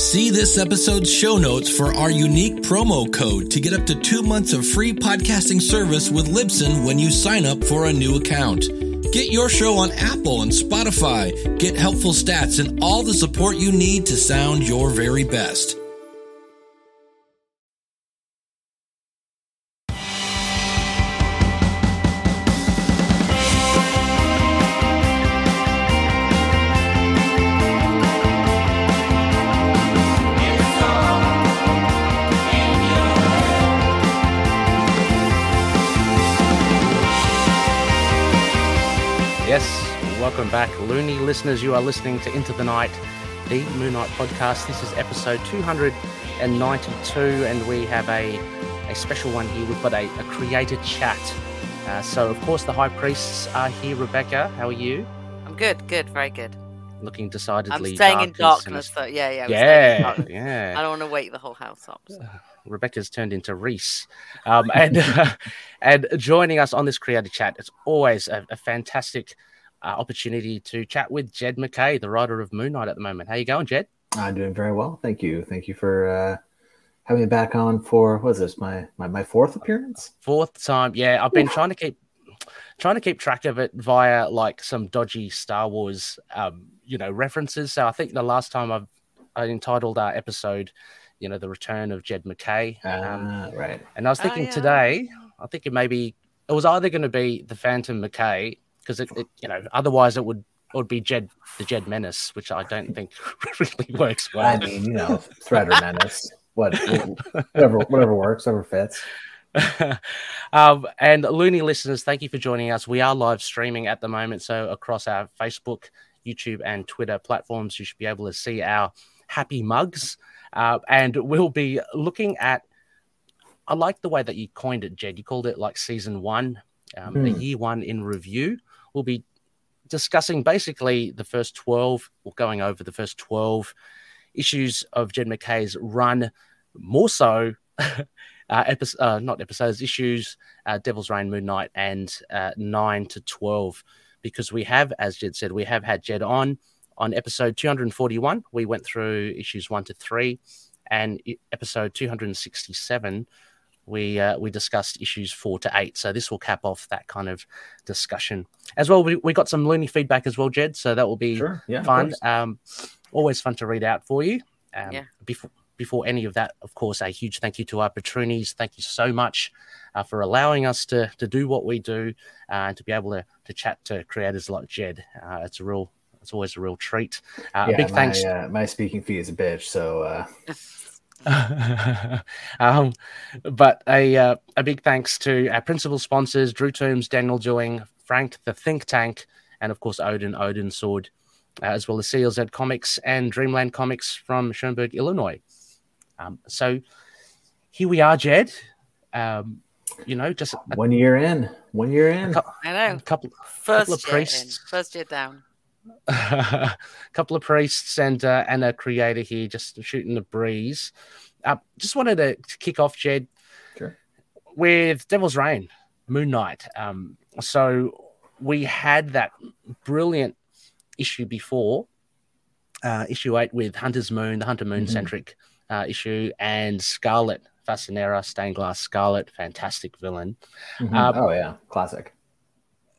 See this episode's show notes for our unique promo code to get up to two months of free podcasting service with Libsyn when you sign up for a new account. Get your show on Apple and Spotify, get helpful stats, and all the support you need to sound your very best. Listeners. You are listening to Into the Night, the Moon Knight podcast. This is episode 292, and we have a, a special one here. We've got a, a creator chat. Uh, so, of course, the high priests are here. Rebecca, how are you? I'm good, good, very good. Looking decidedly. I'm staying in darkness, though. Yeah, yeah. Yeah, yeah. I don't want to wake the whole house up. So. Rebecca's turned into Reese, um, and uh, and joining us on this creator chat. It's always a, a fantastic uh, opportunity to chat with Jed MacKay, the writer of Moon Knight at the moment. How you going, Jed? I'm doing very well, thank you. Thank you for uh, having me back on for what is this my, my my fourth appearance? Fourth time, yeah. I've been Oof. trying to keep trying to keep track of it via like some dodgy Star Wars, um, you know, references. So I think the last time I've I entitled our episode, you know, the return of Jed MacKay. Um, uh, right. And I was thinking oh, yeah. today, I think it maybe it was either going to be the Phantom MacKay because it, it, you know, otherwise it would it would be Jed the Jed Menace, which I don't think really works well. I mean, you know, threat or menace, what whatever whatever works, whatever fits. um, and Looney listeners, thank you for joining us. We are live streaming at the moment, so across our Facebook, YouTube, and Twitter platforms, you should be able to see our happy mugs. Uh, and we'll be looking at. I like the way that you coined it, Jed. You called it like season one, um, hmm. the year one in review we'll be discussing basically the first 12 or going over the first 12 issues of Jed MacKay's run, more so. uh, uh, not episodes, issues, uh, Devil's Reign, Moon Knight, and uh, 9 to 12. Because we have, as Jed said, we have had Jed on on episode 241. We went through issues 1 to 3, and episode 267 we uh, we discussed issues four to eight. So this will cap off that kind of discussion as well. We, we got some loony feedback as well, Jed. So that will be sure. yeah, fun. Um, always fun to read out for you. Um, yeah. Before before any of that, of course, a huge thank you to our patroonies. Thank you so much uh, for allowing us to to do what we do uh, and to be able to to chat to creators like Jed. Uh, it's a real it's always a real treat. Uh, yeah, big my, thanks. Uh, my speaking fee is a bitch, so uh, um, but a uh, a big thanks to our principal sponsors: Drew Toombs, Daniel Dewing, Frank the Think Tank, and of course Odin Odin Sword, uh, as well as Seals CLZ Comics and Dreamland Comics from Schaumburg, Illinois. Um, so here we are, Jed. Um, you know, just a, one year in, one year in. Couple, I know. Couple, first couple of priests. In, first year down. A couple of priests and uh, and a creator here, just shooting the breeze. Uh, just wanted to kick off, Jed, sure. with Devil's Reign, Moon Knight. Um, so we had that brilliant issue before, uh, issue eight with Hunter's Moon, the Hunter Moon centric mm-hmm. uh, issue, and Scarlet Fascinera, Stained Glass Scarlet, fantastic villain. Mm-hmm. Um, oh yeah, classic.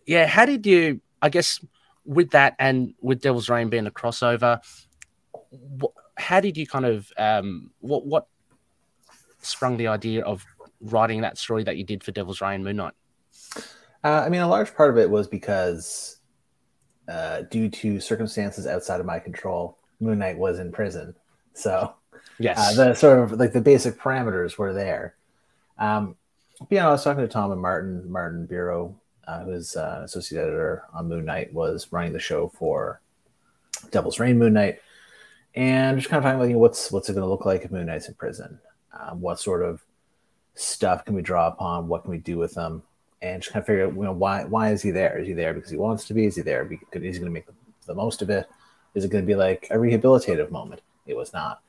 Yeah, how did you? I guess with that and with Devil's Reign being a crossover, what, how did you kind of um, what what sprung the idea of writing that story that you did for Devil's Reign Moon Knight? Uh, I mean, a large part of it was because, uh, due to circumstances outside of my control, Moon Knight was in prison. So, yes, uh, the sort of like the basic parameters were there. Um, but, you know, I was talking to Tom and Martin, Martin Biro, uh, who's uh, associate editor on Moon Knight, was running the show for Devil's Reign Moon Knight, and just kind of talking about you know, what's what's it going to look like if Moon Knight's in prison, um, what sort of stuff can we draw upon, what can we do with them, and just kind of figure out you know why why is he there? Is he there because he wants to be? Is he there because he's going to make the most of it? Is it going to be like a rehabilitative moment? It was not,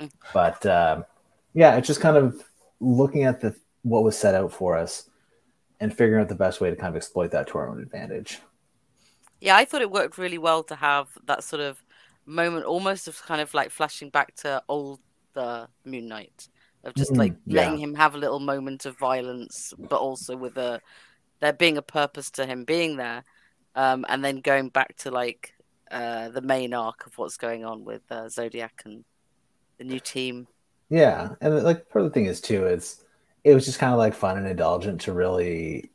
mm. but um, yeah, it's just kind of looking at the what was set out for us and figuring out the best way to kind of exploit that to our own advantage. Yeah, I thought it worked really well to have that sort of moment almost of kind of like flashing back to older Moon Knight of just Mm, like yeah. letting him have a little moment of violence, but also with a there being a purpose to him being there, um, and then going back to like uh, the main arc of what's going on with uh, Zodiac and the new team. Yeah, and like part of the thing is too, it's it was just kind of like fun and indulgent to really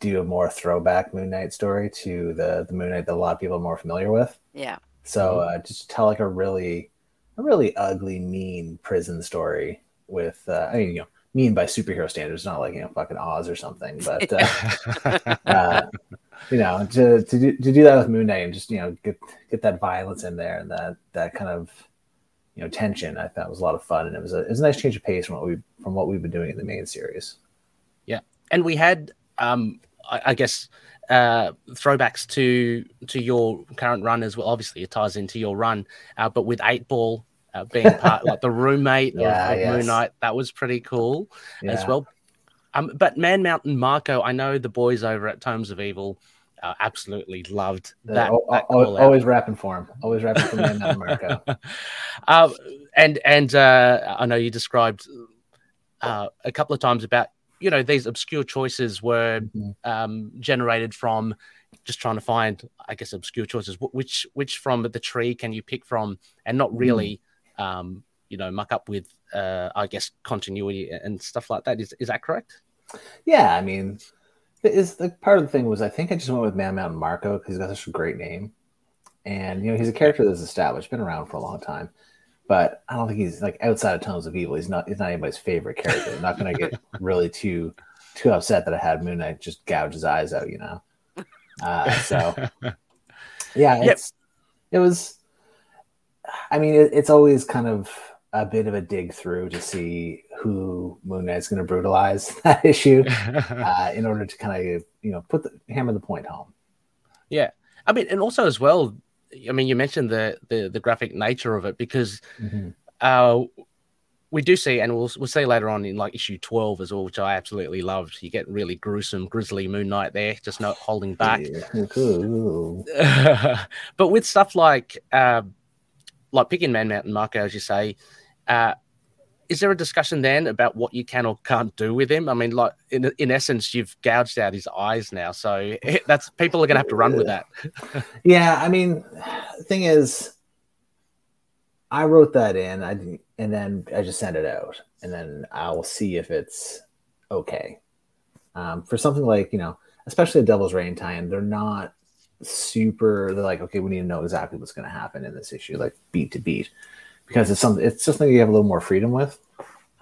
do a more throwback Moon Knight story to the the Moon Knight that a lot of people are more familiar with. Yeah, So uh, just to tell like a really a really ugly, mean prison story with uh, I mean you know mean by superhero standards, not like you know fucking Oz or something, but uh, uh, you know to to do, to do that with Moon Knight and just you know get get that violence in there and that that kind of you know tension I thought was a lot of fun and it was a it was a nice change of pace from what we from what we've been doing in the main series. Yeah, and we had um I, I guess uh throwbacks to to your current run as well obviously it ties into your run uh, but with eight ball uh, being part like the roommate Yeah, of, of yes. moon knight that was pretty cool as well um but man mountain marco i know the boys over at tomes of evil uh, absolutely loved that, al- that al- call out. always rapping for him, always rapping for Man Marco. um, and and uh, I know you described uh, a couple of times about you know these obscure choices were Mhm. um, generated from just trying to find I guess obscure choices which which from the tree can you pick from and not really um, you know muck up with uh, I guess continuity and stuff like that is is that correct? Yeah, I mean, is the part of the thing was I think I just went with Man Mountain Marco because he's got such a great name, and you know he's a character that's established, been around for a long time, but I don't think he's like outside of Tomes of Evil. He's not. He's not anybody's favorite character. I'm not going to get really too too upset that I had Moon Knight just gouge his eyes out, you know. Uh, so yeah, Yep. it's it was. I mean, it, it's always kind of a bit of a dig through to see who Moon Knight's going to brutalize that issue uh, in order to kind of you know put the hammer the point home. yeah, I mean, and also as well. I mean, you mentioned the the, the graphic nature of it because uh, we do see, and we'll we'll see later on in like issue twelve as well, which I absolutely loved. You get really gruesome, grisly Moon Knight there, just not holding back. Yeah. But with stuff like uh, like picking Man Mountain Marco, as you say, uh, is there a discussion then about what you can or can't do with him? I mean, like in in essence, you've gouged out his eyes now, so that's people are going to have to run with that. Yeah, I mean, the thing is, I wrote that in, I and then I just sent it out, and then I will see if it's okay. Um, for something like you know, especially a Devil's Reign tie-in, they're not super. They're like, okay, we need to know exactly what's going to happen in this issue, like beat to beat, because it's something. It's just something you have a little more freedom with.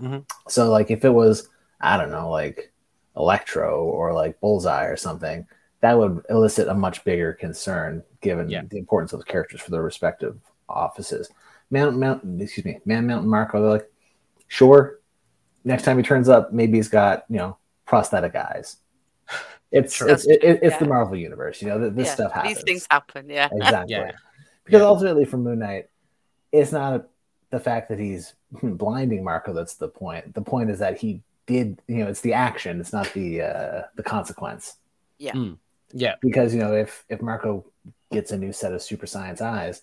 Mhm. So, like, if it was, I don't know, like Electro or like Bullseye or something, that would elicit a much bigger concern given Yeah. the importance of the characters for their respective offices. Mountain Mountain, excuse me, Man Mountain Marco, they're like, sure. Next time he turns up, maybe he's got you know prosthetic eyes. It's Sure. it's it, it- it's Yeah. the Marvel universe, you know. th- This Yeah, stuff happens. These things happen. Yeah. exactly. Yeah. Because Yeah. ultimately, for Moon Knight, it's not the fact that he's blinding Marco that's the point. The point is that he did, you know, it's the action. It's not the uh, the consequence. Yeah, Yeah. Because you know, if if Marco gets a new set of super science eyes,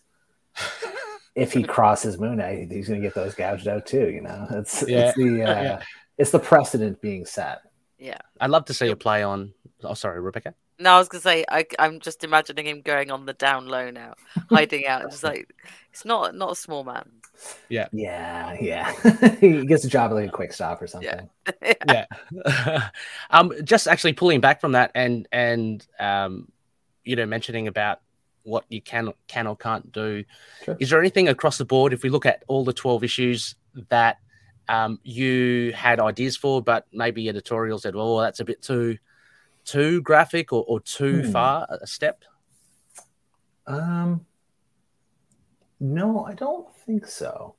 if he crosses Moon Knight, he's going to get those gouged out too. You know, it's Yeah. it's the uh, Yeah. it's the precedent being set. Yeah. I'd love to see a play on. Oh, sorry, Rebecca. No, I was gonna say I, I'm just imagining him going on the down low now, hiding out, just like it's not not a small man. Yeah, yeah. Yeah. he gets a job at like a quick stop or something. yeah. um, just actually pulling back from that and and um, you know, mentioning about what you can can or can't do. Sure. Is there anything across the board, if we look at all the twelve issues that um, you had ideas for, but maybe editorial said, "Well, that's a bit too too graphic or, or too Hmm. far a step." Um, no, I don't think so.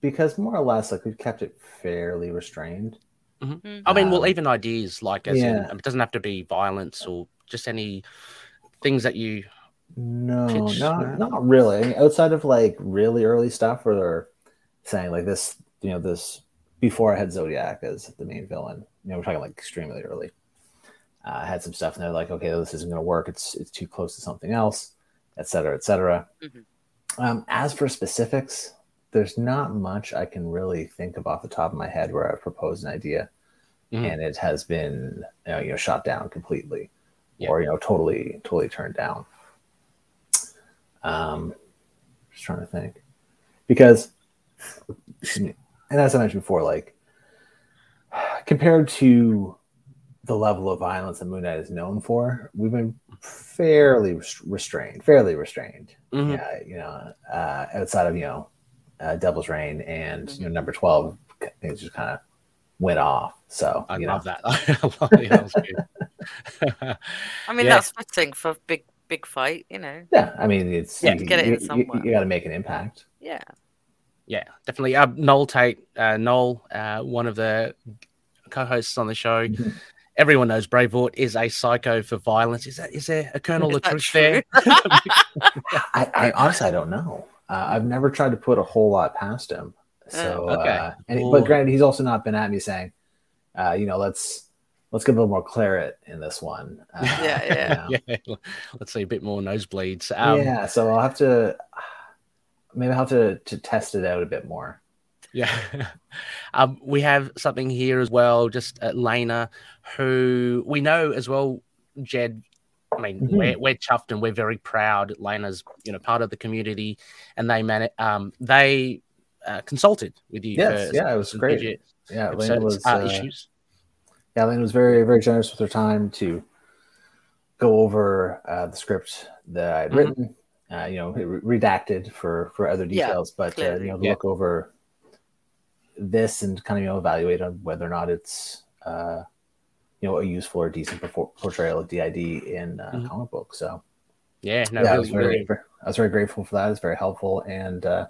Because more or less, like we've kept it fairly restrained. I mean, well, Um, even ideas like as in, yeah. it doesn't have to be violence or just any things that you. No, Pitch, not no? not really. I mean, outside of like really early stuff where they're saying like this, you know, this before I had Zodiac as the main villain. You know, we're talking like extremely early. Uh, I had some stuff and they're like, okay, this isn't going to work. It's it's too close to something else, et cetera, et cetera. Mhm. Um, as for specifics, there's not much I can really think of off the top of my head where I've proposed an idea Mhm. and it has been you know, you know shot down completely Yeah. or you know totally totally turned down. Um, just trying to think because excuse me, and as I mentioned before, like compared to the level of violence that Moon Knight is known for, we've been fairly restrained, fairly restrained. Mhm. Yeah, you know, uh, outside of you know, uh, Devil's Reign and you know number twelve, things just kind of went off. So I you love know, that. I love yeah, that was. I mean, Yeah. that's fitting for big, big fight. You know. yeah, I mean, it's Yeah, you, get it in you, somewhere. got to make an impact. Yeah. yeah, definitely. Uh, Noel Tate, uh, Noel, uh, one of the co-hosts on the show. Everyone knows Braveheart is a psycho for violence. Is that is there a kernel Is of truth true? there? I, I honestly I don't know. Uh, I've never tried to put a whole lot past him. So, Okay. uh, and, but granted, he's also not been at me saying, uh, you know, let's let's get a little more claret in this one. Uh, Yeah, yeah. you know. yeah, let's see a bit more nosebleeds. Um, yeah. So I'll have to maybe I'll have to to test it out a bit more. Yeah. um, we have something here as well, just uh, Lena, who we know as well, Jed. I mean, Mhm. we're, we're chuffed and we're very proud. Lena's, you know, part of the community, and they man, um, they uh, consulted with you. Yes, for yeah, it was great. budget Yeah, Lena was uh, uh, issues. yeah, Lena was very very generous with her time to go over uh, the script that I'd Mhm. written. Uh, you know, redacted for for other Yeah, details, but uh, you know, Yeah. look over this and kind of you know evaluate on whether or not it's uh, you know a useful or decent por- portrayal of DID in uh, Mhm. comic book. So Yeah, no, yeah, I was very, really. very- I was very grateful for that. It's very helpful, and uh,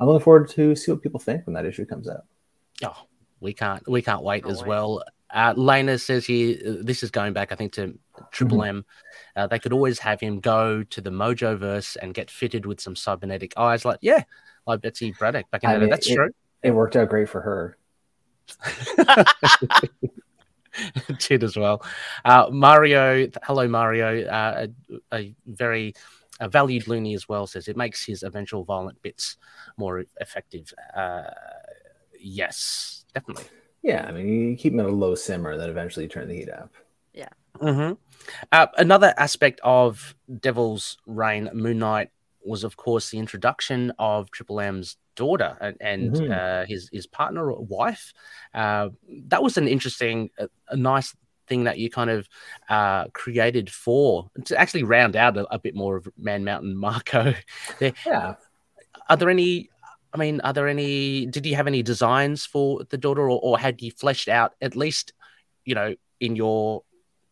I'm looking forward to see what people think when that issue comes out. Oh, we can't, we can't wait Can't as wait. well. Uh, Lena says here, uh, this is going back, I think, to Triple Mm-hmm. M. Uh, they could always have him go to the Mojo verse and get fitted with some cybernetic eyes. Like, yeah, like Betsy Braddock back in I the day. mean, That's it- true. It worked out great for her. did as well. Uh, Mario, hello Mario, uh, a, a very a valued loony as well says it makes his eventual violent bits more effective. Uh, yes, definitely. Yeah, I mean, you keep them at a low simmer, then eventually you turn the heat up. Yeah. Mm-hmm. Uh, another aspect of Devil's Reign, Moon Knight, was of course the introduction of Triple M's daughter and, and Mhm. uh, his his partner or wife. Uh, that was an interesting, a, a nice thing that you kind of uh, created for to actually round out a, a bit more of Man Mountain Marco. there, Yeah, Are there any? I mean, are there any? Did you have any designs for the daughter, or, or had you fleshed out at least, you know, in your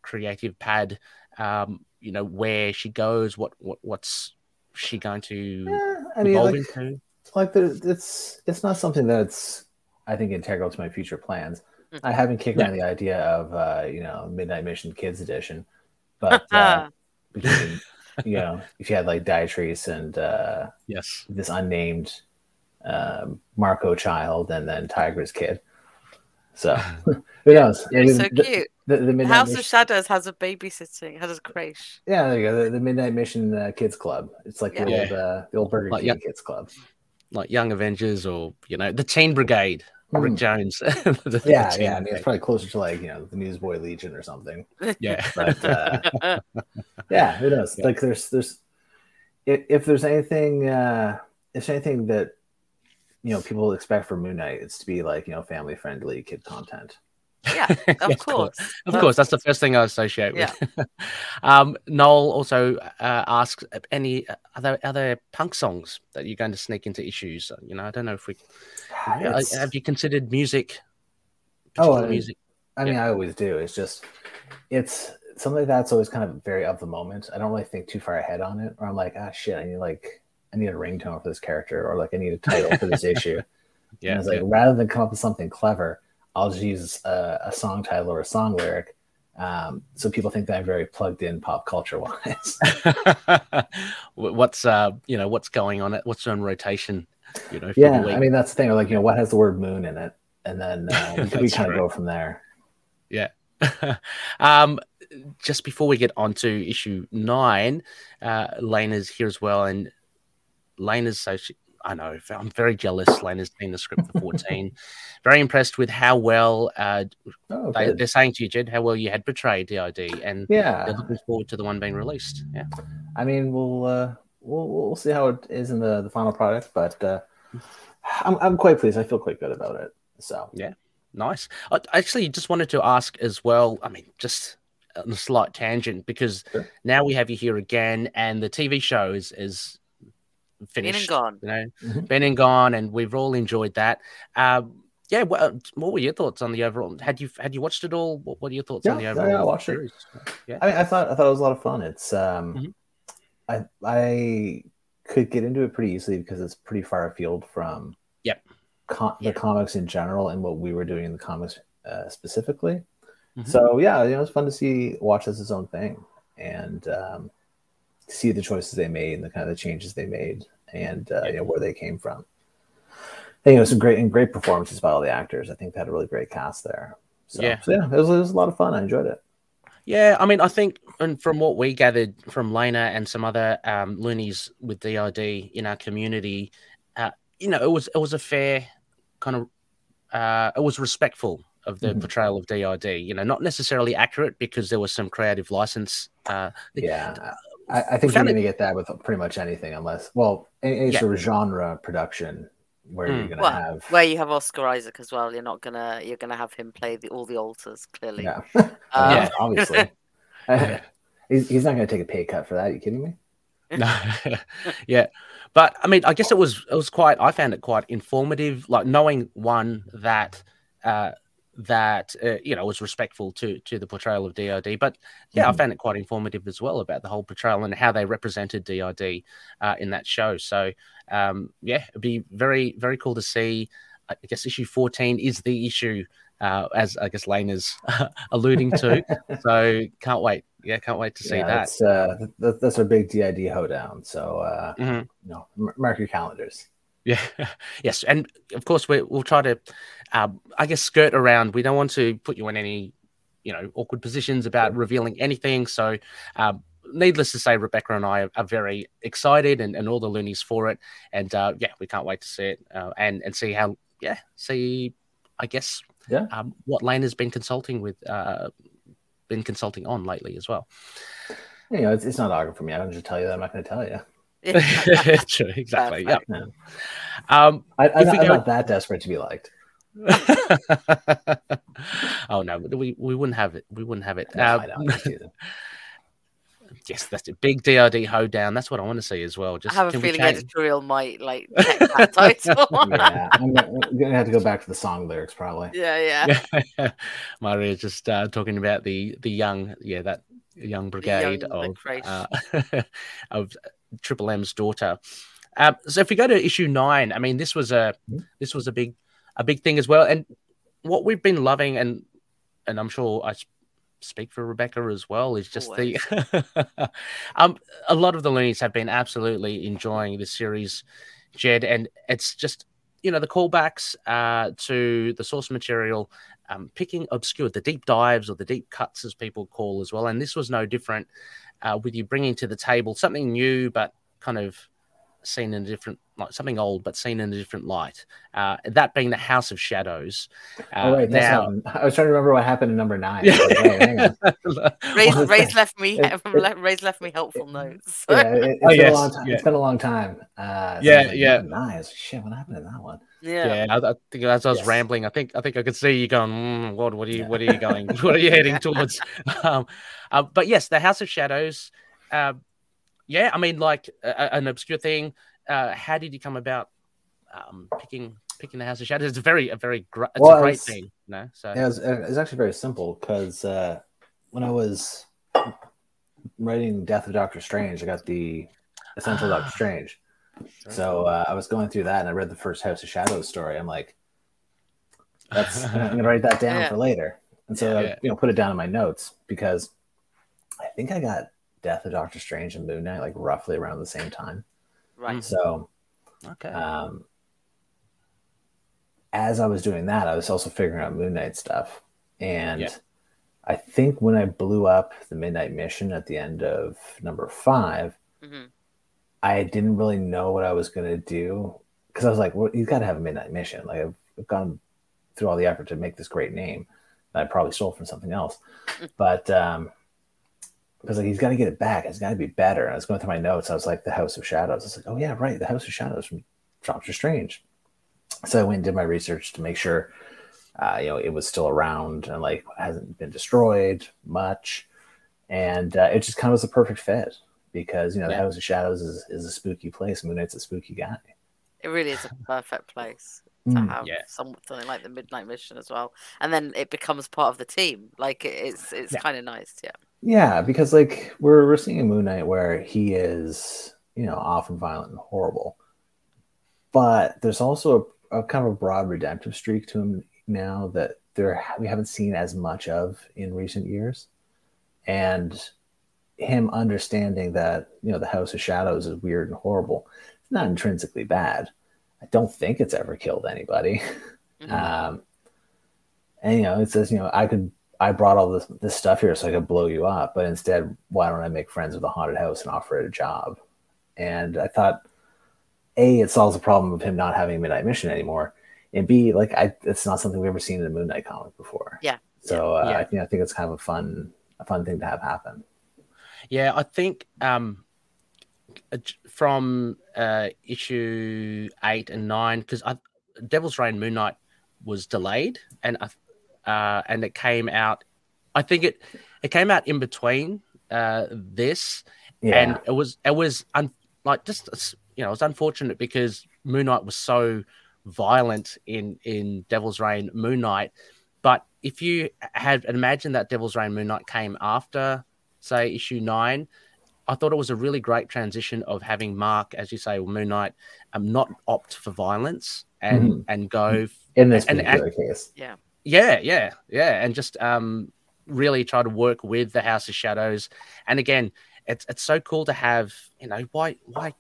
creative pad, um, you know, where she goes, what what what's she going to yeah I mean, evolve like, into? like there, it's it's not something that's I think integral to my future plans. Mhm. I haven't kicked around the idea of uh, you know Midnight Mission Kids Edition, but uh, between you know if you had like Diatrice and uh, Yes. this unnamed um, Marco child and then Tiger's kid, so who knows? I It's so the- cute. The, the The Midnight House Mission- of Shadows has a babysitting, has a creche. Yeah, there you go. The, the Midnight Mission uh, Kids Club. It's like the Yeah. old uh, the old Burger Like, King yeah. Kids Club. Like Young Avengers or you know the Teen Brigade, Rick Hmm. Jones. The Yeah, Teen yeah. I mean, it's probably closer to like you know the Newsboy Legion or something. yeah. But uh, yeah, who knows? Yeah. Like, there's there's if, if there's anything uh, if there's anything that you know people expect for Moon Knight, it's to be like you know family friendly kid content. yeah, of Yes, of course. Of course, that's the first thing I associate with. um, Noel also uh, asks any other other punk songs that you're going to sneak into issues. You know, I don't know if we It's- have you considered music. Oh, particular I mean, music. I mean, I always do. It's just it's something like that's always kind of very of the moment. I don't really think too far ahead on it, or I'm like, ah, shit, I need like I need a ringtone for this character, or like I need a title for this issue. Yeah, and it's like yeah. rather than come up with something clever, I'll just use a, a song title or a song lyric, um, so people think that I'm very plugged in pop culture wise. what's uh you know what's going on? What's on rotation? You know, yeah. I mean that's the thing. Like you know, what has the word moon in it, and then uh, we, kind of go from there. Yeah. um, just before we get on to issue nine, uh, Lena's here as well, and Lena's so she, I know I'm very jealous. Lena's seen the script for 14. very impressed with how well uh, Oh, they, they're saying to you, Jed, how well you had portrayed DID, and yeah. they're looking forward to the one being released. Yeah. I mean, we'll uh, we'll we'll see how it is in the, the final product, but uh, I'm I'm quite pleased. I feel quite good about it. So yeah, Nice. I actually just wanted to ask as well. I mean, just on a slight tangent because Sure. now we have you here again, and the TV show is is Been and finished. gone. You know, Mhm. been and gone, and we've all enjoyed that. Um, yeah. What, what were your thoughts on the overall? Had you had you watched it all? What, what are your thoughts on the Yeah, yeah, overall? I watched it. series? Yeah. I mean, I thought I thought it was a lot of fun. It's um, Mhm. I I could get into it pretty easily because it's pretty far afield from Yep. com- Yeah. the comics in general and what we were doing in the comics uh, specifically. Mhm. So yeah, you know, it's fun to see watch as its own thing and um, see the choices they made and the kind of the changes they made and uh, you know where they came from. I think it was some great and great performances by all the actors. I think they had a really great cast there. So Yeah. so, yeah, it was, it was a lot of fun. I enjoyed it. Yeah, I mean, I think, and from what we gathered from Lena and some other um, loonies with DID in our community, uh, you know, it was it was a fair kind of, uh, it was respectful of the Mhm. portrayal of DID. You know, not necessarily accurate because there was some creative license. Uh, Yeah, I, I think you're going to get that with pretty much anything, unless well, any, any Yeah. sort of genre production where Mm. you're going to Well, have Where you have Oscar Isaac as well, you're not gonna you're gonna have him play the, all the altars clearly. yeah, Um, Yeah, obviously. He's, he's not going to take a pay cut for that. Are you kidding me? No, yeah, but I mean, I guess it was it was quite. I found it quite informative, like knowing one that uh, that uh, you know was respectful to to the portrayal of DID. But yeah, I Mhm. found it quite informative as well about the whole portrayal and how they represented DID uh, in that show. So um, yeah, it'd be very very cool to see. I guess issue fourteen is the issue. Uh, as I guess Lane is alluding to, so can't wait. Yeah, can't wait to see yeah, that. That's, uh, th- th- that's our big DID hoedown. So uh, Mhm. you know, mark your calendars. Yeah, yes, and of course we, we'll try to, um, I guess, skirt around. We don't want to put you in any, you know, awkward positions about revealing anything. So, um, needless to say, Rebecca and I are, are very excited, and, and all the loonies for it. And uh, yeah, we can't wait to see it uh, and and see how, yeah, see, I guess, Yeah. um, what Lane has been consulting with, uh, been consulting on lately as well. You know, it's, it's not awkward for me. I don't just tell you that. I'm not going to tell you. True, exactly. Yeah. Perfect. Um, I, I'm, If not, I'm go- not that desperate to be liked. oh no, we we wouldn't have it. We wouldn't have it. No, Um, I know, I'm just teasing. yes, that's it. Big DRD hoedown. That's what I want to see as well. I Just have a can we feeling change- editorial might like check that title. yeah, I'm gonna, I'm gonna have to go back to the song lyrics probably. yeah, yeah. Maria's just uh, talking about the the young, yeah, that young brigade young of uh, of Triple M's daughter. Um, so if we go to issue nine, I mean, this was a Mhm. this was a big a big thing as well, and what we've been loving, and and I'm sure I speak for Rebecca as well, is just the um a lot of the loonies have been absolutely enjoying this series, Jed, and it's just you know the callbacks uh, to the source material, um, picking obscure the deep dives or the deep cuts as people call as well, and this was no different uh, with you bringing to the table something new but kind of seen in a different like something old but seen in a different light. Uh, that being the House of Shadows. Uh, oh wait, now, not, I was trying to remember what happened in number nine. I was like, wait, hang on. Ray's, Ray's left me it- it- Ray's left me helpful notes. Yeah, it, has Oh, been yes, a long time. yeah. It's been a long time. Uh, so Yeah, like, yeah. number Nine. I was like, Shit, what happened in that one? Yeah. yeah, I, I think as I was Yes. rambling, I think I think I could see you going, mm, "What? What are you? What are you going? what are you heading towards?" Um, uh, but yes, the House of Shadows. Uh, yeah, I mean, like a, a- an obscure thing. Uh, how did you come about um, picking picking the House of Shadows? It's a very a very gr- it's Well, a great it's- thing, you know. So Yeah, it was, it was actually very simple because uh, when I was writing Death of Doctor Strange, I got the Essential Doctor Strange. So uh, I was going through that and I read the first House of Shadows story. I'm like, that's I'm gonna write that down Yeah. for later. And so Yeah. I, you know, put it down in my notes because I think I got Death of Doctor Strange and Moon Knight like roughly around the same time. Right. So okay, um, as I was doing that, I was also figuring out Moon Knight stuff. And Yeah. I think when I blew up the Midnight Mission at the end of number five, hmm I didn't really know what I was gonna do because I was like, well, he's got to have a midnight mission. Like I've, I've gone through all the effort to make this great name that I probably stole from something else, but um, because like he's got to get it back. It's got to be better. And I was going through my notes. I was like, the House of Shadows. I was like, oh yeah, right, the House of Shadows from Doctor Strange. So I went and did my research to make sure, uh, you know, it was still around and like hasn't been destroyed much, and uh, it just kind of was a perfect fit because you know Yeah. the House of Shadows is, is a spooky place. Moon Knight's a spooky guy. It really is a perfect place to Mm. have Yeah. some- something like the Midnight Mission as well, and then it becomes part of the team. Like it's it's Yeah. kind of nice, yeah. Yeah, because like we're we're seeing a Moon Knight where he is, you know, often violent and horrible, but there's also a, a kind of a broad redemptive streak to him now that there we haven't seen as much of in recent years, and him understanding that you know the House of Shadows is weird and horrible. It's not intrinsically bad. I don't think it's ever killed anybody. Mhm. Um, and you know, it says, you know, I could, I brought all this this stuff here so I could blow you up, but instead, why don't I make friends with the haunted house and offer it a job? And I thought, a, it solves the problem of him not having a midnight mission anymore, and b, like, I, it's not something we've ever seen in a Moon Knight comic before. Yeah. So, uh, Yeah. I, you know, I think it's kind of a fun, a fun thing to have happen. Yeah, I think um, uh, from uh, issue eight and nine, because Devil's Reign Moon Knight was delayed, and uh, and it came out. I think it it came out in between uh, this, Yeah. and it was it was un- like just uh, you know it was unfortunate because Moon Knight was so violent in in Devil's Reign Moon Knight, but if you had imagined that Devil's Reign Moon Knight came after say issue nine, I thought it was a really great transition of having Mark, as you say, Moon Knight, um, not opt for violence and Mhm. and go in this and- particular case. yeah, yeah, yeah, yeah, and just um, really try to work with the House of Shadows. And again, it's it's so cool to have you know why why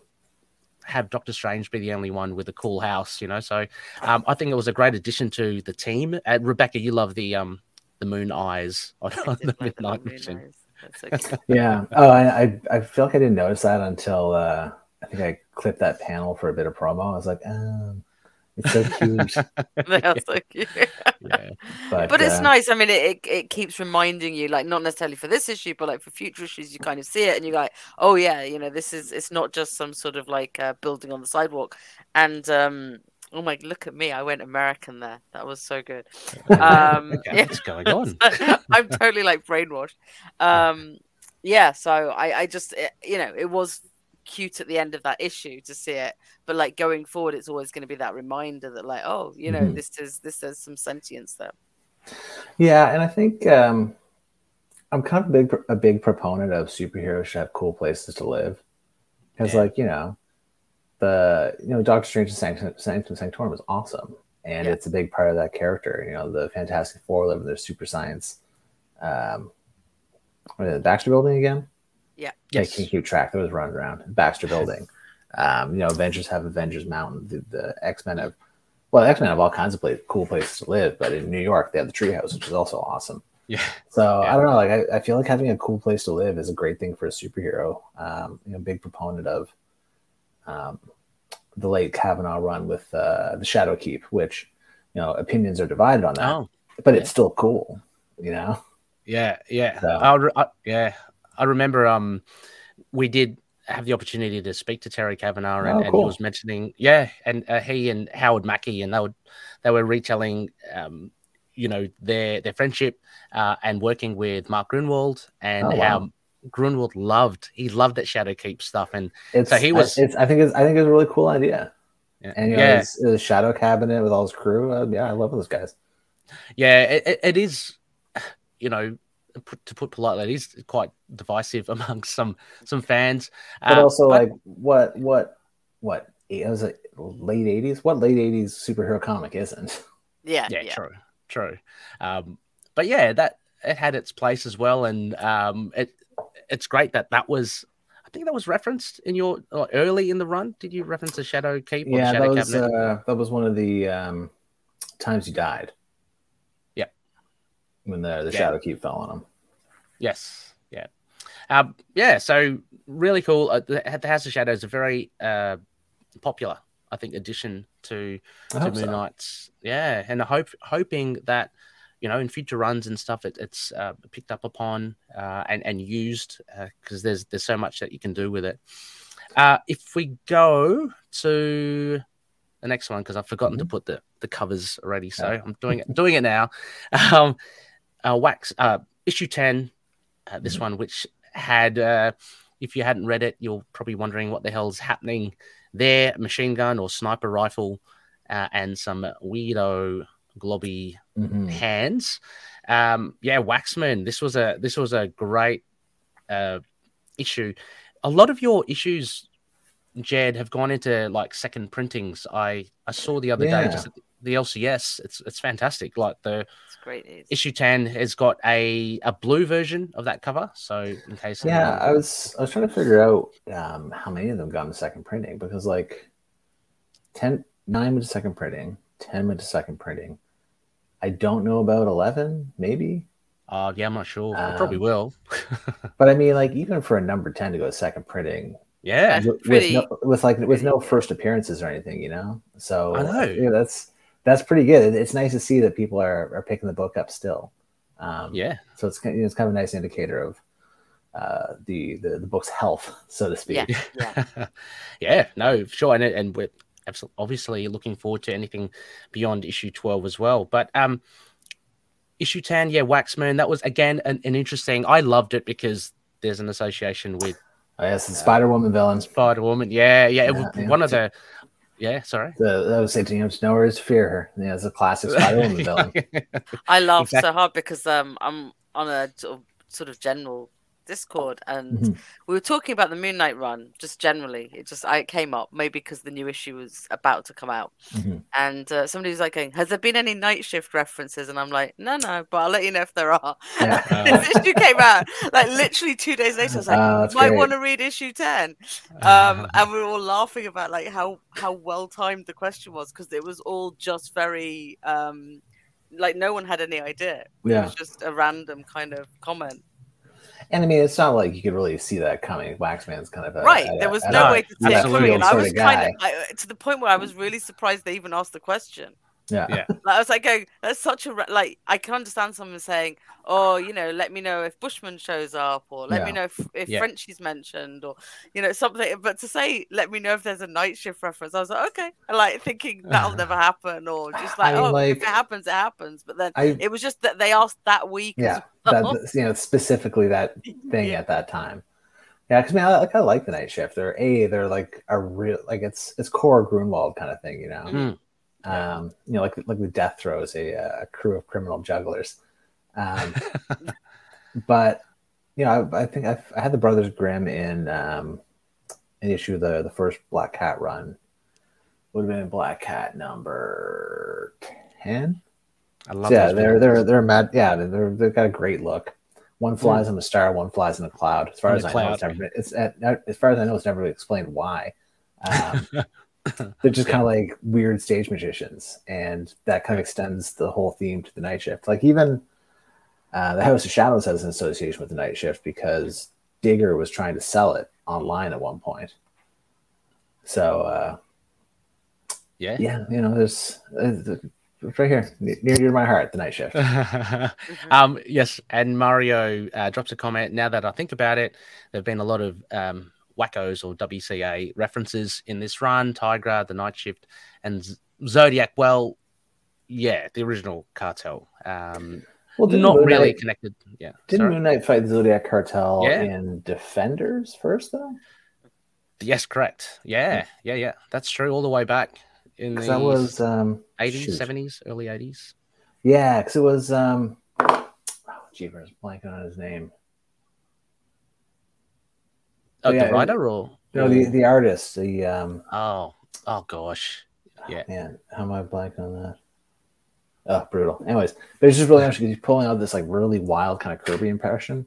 have Doctor Strange be the only one with a cool house, you know? So um, I think it was a great addition to the team. Uh, Rebecca, you love the um the moon eyes on, I on did the like the midnight mission. Eyes. That's so. Yeah. Oh, I, I, I feel like I didn't notice that until uh, I think I clipped that panel for a bit of promo. I was like, um, it's so cute. They are so cute. Yeah, But, but it's uh, nice. I mean, it, it it keeps reminding you, like not necessarily for this issue, but like for future issues, you kind of see it and you're like, oh yeah, you know, this is it's not just some sort of like uh, building on the sidewalk. And um, oh my, look at me, I went American there. That was so good. Um, Okay, yeah. what's going on? I'm totally like brainwashed. Um, yeah, so I I just it, you know it was cute at the end of that issue to see it but like going forward it's always going to be that reminder that like oh you know Mhm. this is this has some sentience there Yeah, and I think um, I'm kind of a big a big proponent of superheroes should have cool places to live because, Yeah. like you know, the you know Doctor Strange and Sanctum, Sanctum Sanctorum is awesome, and Yeah. it's a big part of that character. You know, the Fantastic Four live in their super science. Um, what is it, Baxter Building again? Yeah, Yes. can't keep track. That was running around Baxter Building. Um, you know, Avengers have Avengers Mountain. The, the X Men have well, X Men have all kinds of place, cool places to live, but in New York they have the Treehouse, which is also awesome. Yeah. So Yeah. I don't know. Like I, I feel like having a cool place to live is a great thing for a superhero. Um, you know, big proponent of um, the late Kavanagh run with uh, the Shadow Keep, which you know opinions are divided on that, Oh, but yeah. it's still cool. You know. Yeah, yeah. So- I, re- I, yeah, I remember. Um, we did have the opportunity to speak to Terry Kavanagh, and, Oh, and he was mentioning, yeah, and uh, he and Howard Mackie, and they would they were retelling, um, you know, their their friendship uh, and working with Mark Gruenwald, and Oh, how wow. Gruenwald loved he loved that Shadow Keep stuff, and It's, So he was- It's. I think. It's. I think it's a really cool idea. yeah, And you know, yeah, his, his shadow cabinet with all his crew. Uh, yeah, I love those guys. yeah, it, it- it is, you know. put- To put politely, it is quite divisive amongst some some fans. But Uh, also, but- like, what, what, what? It was like late eighties. What late eighties superhero comic isn't? yeah yeah, yeah, true, true. Um, but yeah, that it had its place as well, and um, it it's great that that was. I think that was referenced in your or early in the run. Did you reference the Shadow Keep? Yeah, the that was uh, that was one of the um, times he died. Yeah. when the the Yeah. shadow keep fell on him. Yes, yeah. Um, yeah, so really cool. Uh, the, the House of Shadows a very uh, popular, I think, addition to, I to Moon so. Knights. Yeah, and I hope hoping that you know in future runs and stuff, it, it's uh, picked up upon uh, and and used because there's there's so much that you can do with it. Uh, if we go to the next one because I've forgotten to Mhm. put the, the covers already, so Yeah. I'm doing it doing it now. Um, uh, wax uh, issue ten, uh, this Mhm. one which had uh, if you hadn't read it, you're probably wondering what the hell's happening there. Machine gun or sniper rifle, uh, and some weirdo globby Mhm. hands. Um, yeah, Waxman. This was a this was a great uh, issue. A lot of your issues, Jed, have gone into like second printings. I I saw the other day just the LCS. It's it's fantastic. Like the It's great. News. issue ten has got a a blue version of that cover. So in case Yeah, anyone- I was I was trying to figure out um, how many of them got into second printing because like 10, 9 went to second printing, 10 went to second printing. I don't know about 11, maybe. uh, yeah, I'm not sure. I probably Um, will. But I mean, like even for a number 10 to go to second printing yeah, with, pretty- with, no, with like with pretty no first appearances or anything, you know. So I know. yeah, that's that's pretty good. It's nice to see that people are, are picking the book up still. Um, yeah, So it's kind of, it's kind of a nice indicator of uh, the, the the book's health, so to speak. Yeah, yeah. yeah, no, sure, and and we're absolutely obviously looking forward to anything beyond issue twelve as well. But um, issue ten, yeah, Waxman, that was again an, an interesting. I loved it because there's an association with Oh, yes, the Spider Woman villain. Spider Woman. Yeah, yeah, it was Yeah, yeah. one of the. Yeah, sorry. The, that would say to you, know, nowhere is fear her. Yeah, it's a classic Spider Woman villain. I laughed Exact- so hard because um I'm on a sort of, sort of general Discord and Mhm. we were talking about the Moon Knight run just generally. It just I it came up maybe because the new issue was about to come out Mhm. and uh, somebody was like going, "Has there been any night shift references?" And I'm like, "No, no, but I'll let you know if there are." Yeah. this issue came out like literally two days later. I was like, that's "Might want to read issue 10. um, and we were all laughing about like how how well timed the question was because it was all just very um like no one had any idea. It Yeah. was just a random kind of comment. And I mean, it's not like you could really see that coming. Waxman's kind of a, right. a- there was a- no No, way to see it coming. And I was kind of I, to the point where I was really surprised they even asked the question. Yeah. Yeah. Like, I was like, going, that's such a like. I can understand someone saying, "Oh, you know, let me know if Bushman shows up, or let me know if, if Yeah. Frenchie's mentioned, or you know something." But to say, "Let me know if there's a night shift reference," I was like, "Okay," and, like thinking that'll never happen, or just like, I mean, "Oh, like- if it happens, it happens." But then I it was just that they asked that week. yeah, well. that you know specifically that thing Yeah. at that time. Yeah, because I, mean, I, I kind of like the night shift. They're a they're like a real like it's it's core Gruenwald kind of thing, you know. Mm. Um, you know, like like the Death Throws, a, a crew of criminal jugglers. Um, but you know, I, I think I've, I had the Brothers Grimm in um, an issue of the the first Black Cat run. Would have been Black Cat number ten. I love. yeah, those they're videos. they're they're mad. Yeah, they're they've got a great look. One flies on the star, one flies in the cloud. As far On as I know, it's never been, it's as far as I know, it's never really explained why. Um, they're just kind of like weird stage magicians, and that kind of extends the whole theme to the night shift. Like even uh, the House of Shadows has an association with the night shift because Digger was trying to sell it online at one point. So uh, yeah. yeah, you know, there's uh, it's right here near near to my heart, the night shift. Mhm. um, yes, and Mario uh, drops a comment. Now that I think about it, there have been a lot of um, wackos or WCA references in this run. Tigra, the Night Shift, and Zodiac. Well, yeah, the original cartel. Um, Well, not Moon really Knight- connected. Yeah, Didn't sorry. Moon Knight fight the Zodiac Cartel Yeah. in Defenders first, though? Yes, correct. Yeah, yeah, yeah. That's true. All the way back in the that was um, eighties, shoot. seventies, early eighties. yeah, because it was um, oh, jeepers, blanking on his name. Oh, yeah, the writer or No, the the artist. The um, oh, oh gosh, Yeah. man, how am I blanking on that? Oh, brutal. Anyways, but it's just really interesting because he's pulling out this like really wild kind of Kirby impression. And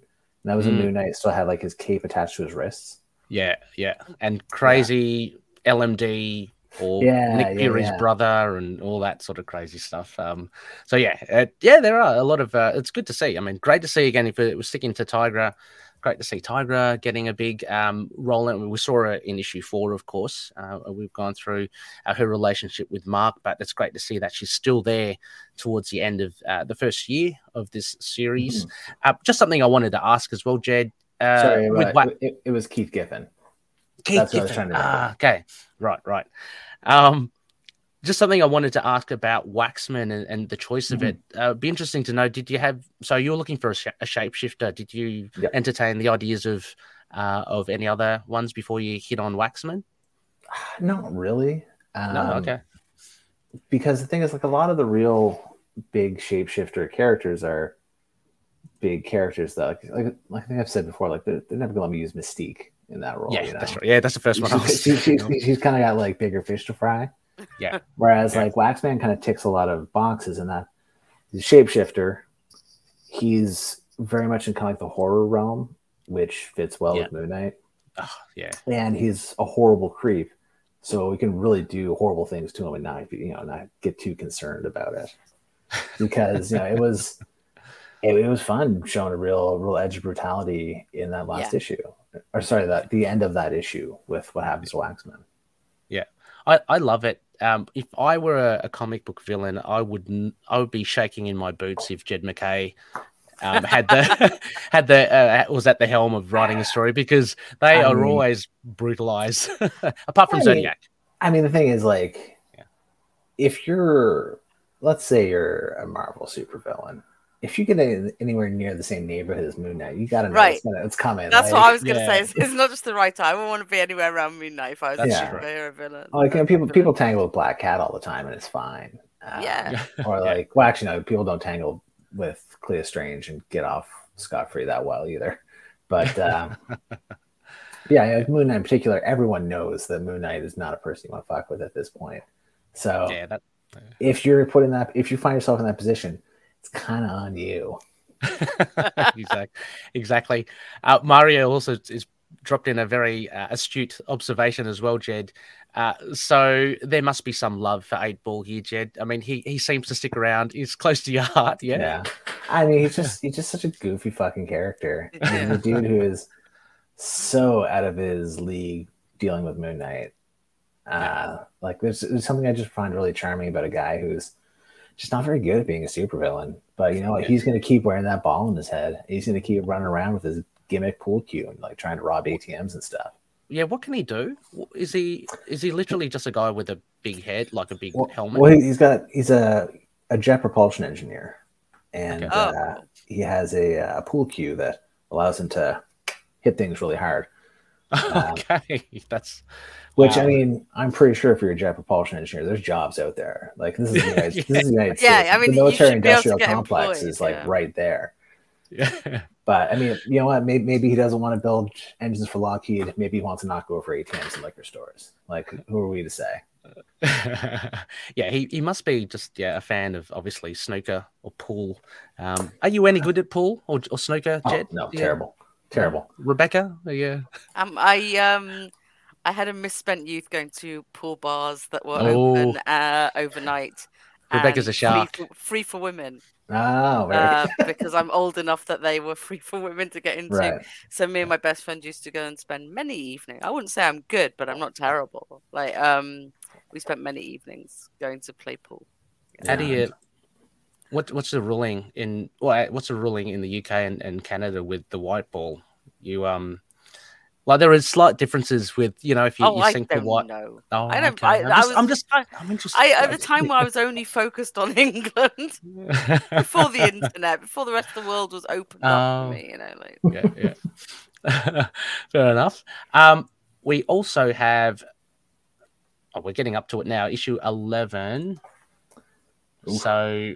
that was Mm. Moon Knight. Still had like his cape attached to his wrists. yeah, yeah, and crazy LMD or Yeah, Nick yeah, Fury's yeah. brother and all that sort of crazy stuff. Um, so yeah, uh, yeah, there are a lot of. Uh, it's good to see. I mean, great to see again if it was sticking to Tigra. Great to see Tigra getting a big um, role. And We saw her in issue four, of course. Uh, we've gone through uh, her relationship with Mark, but it's great to see that she's still there towards the end of uh, the first year of this series. Mm-hmm. just something I wanted to ask as well, Jed. Uh, Sorry, right. it, it, was Keith Giffen. Keith That's Giffen. Ah, okay, right, right. Um, just something I wanted to ask about Waxman and, and the choice of mm-hmm. it. Uh, be interesting to know. Did you have so you were looking for a, sh- a shapeshifter? Did you yep. entertain the ideas of uh, of any other ones before you hit on Waxman? Not really. Um, no, okay. Because the thing is, like a lot of the real big shapeshifter characters are big characters that, like, like, like I think I've said before, like they're, they're never going to let me use Mystique in that role. Yeah, you know? that's right. Yeah, that's the first one. She, she's kind of got like bigger fish to fry. Yeah. Whereas yeah. like Waxman kind of ticks a lot of boxes in that he's a shapeshifter. He's very much in kind of like the horror realm, which fits well yeah. with Moon Knight. Oh, yeah. And he's a horrible creep. So we can really do horrible things to him and not, you know, not get too concerned about it. Because, you know, it was it, it, was fun showing a real real edge of brutality in that last yeah. issue. Or sorry, that the end of that issue with what happens to Waxman. I, I love it um, if I were a, a, comic book villain, I would I would be shaking in my boots if Jed MacKay um, had the had the uh, was at the helm of writing a story because they I are always brutalized. Apart from I Zodiac. Mean, I mean, the thing is, like, yeah. if you're, let's say, you're a Marvel supervillain, if you get anywhere near the same neighborhood as Moon Knight, you got to know right. it's, gonna, it's, coming. That's like, what I was gonna yeah. say. It's, it's, not just the right time. I wouldn't want to be anywhere around Moon Knight if I was yeah. a villain. Like you know, people people tangle with Black Cat all the time, and it's fine. Um, yeah. Or like, well, actually, no, people don't tangle with Clea Strange and get off scot free that well either. But um, yeah, Moon Knight in particular, everyone knows that Moon Knight is not a person you want to fuck with at this point. So yeah, that, uh... if you're put in that, if you find yourself in that position it's kind of on you. exactly. Exactly. Uh, Mario also is dropped in a very uh, astute observation as well, Jed. Uh, so there must be some love for Eight Ball here, Jed. I mean, he he seems to stick around. He's close to your heart, yeah. Yeah. I mean, he's just he's just such a goofy fucking character. He's a dude who is so out of his league dealing with Moon Knight. Uh, like there's, there's something I just find really charming about a guy who's just not very good at being a supervillain. But you know what? He's going to keep wearing that ball in his head. He's going to keep running around with his gimmick pool cue and like trying to rob ATMs and stuff. Yeah, what can he do? Is he is he literally just a guy with a big head, like a big well, helmet? Well, he's got he's a a jet propulsion engineer, and okay. uh, oh. he has a, a pool cue that allows him to hit things really hard. okay, um, that's which wow. I mean, I'm pretty sure if you're a jet propulsion engineer, there's jobs out there. Like this is the United, yeah. this is the United yeah, I mean, the military industrial complex employed, is like yeah. right there. Yeah. But I mean, you know what? Maybe, maybe he doesn't want to build engines for Lockheed. Maybe he wants to knock over ATMs and liquor stores. Like, who are we to say? yeah, he, he must be just yeah a fan of obviously snooker or pool. Um, are you any good at pool or, or snooker, oh, Jed? no, yeah. terrible, terrible. Rebecca, yeah. Um, I um I had a misspent youth going to pool bars that were oh. open uh, overnight. Rebecca's a shark. Free for, free for women. Oh, uh, because I'm old enough that they were free for women to get into. Right. So me and my best friend used to go and spend many evenings. I wouldn't say I'm good, but I'm not terrible. Like um, we spent many evenings going to play pool. How do you? What what's the ruling in? Well, what's the ruling in the UK and, and Canada with the white ball? You um like there is slight differences with you know if you, oh, you I think don't what know. Oh, I don't. okay. I, I'm, I just, was, I'm just. I'm interested. I, at the time where I was only focused on England before the internet, before the rest of the world was opened up for Oh. me. You know, like yeah, yeah. Fair enough. Um, we also have. Oh, we're getting up to it now. Issue eleven. Oof. So,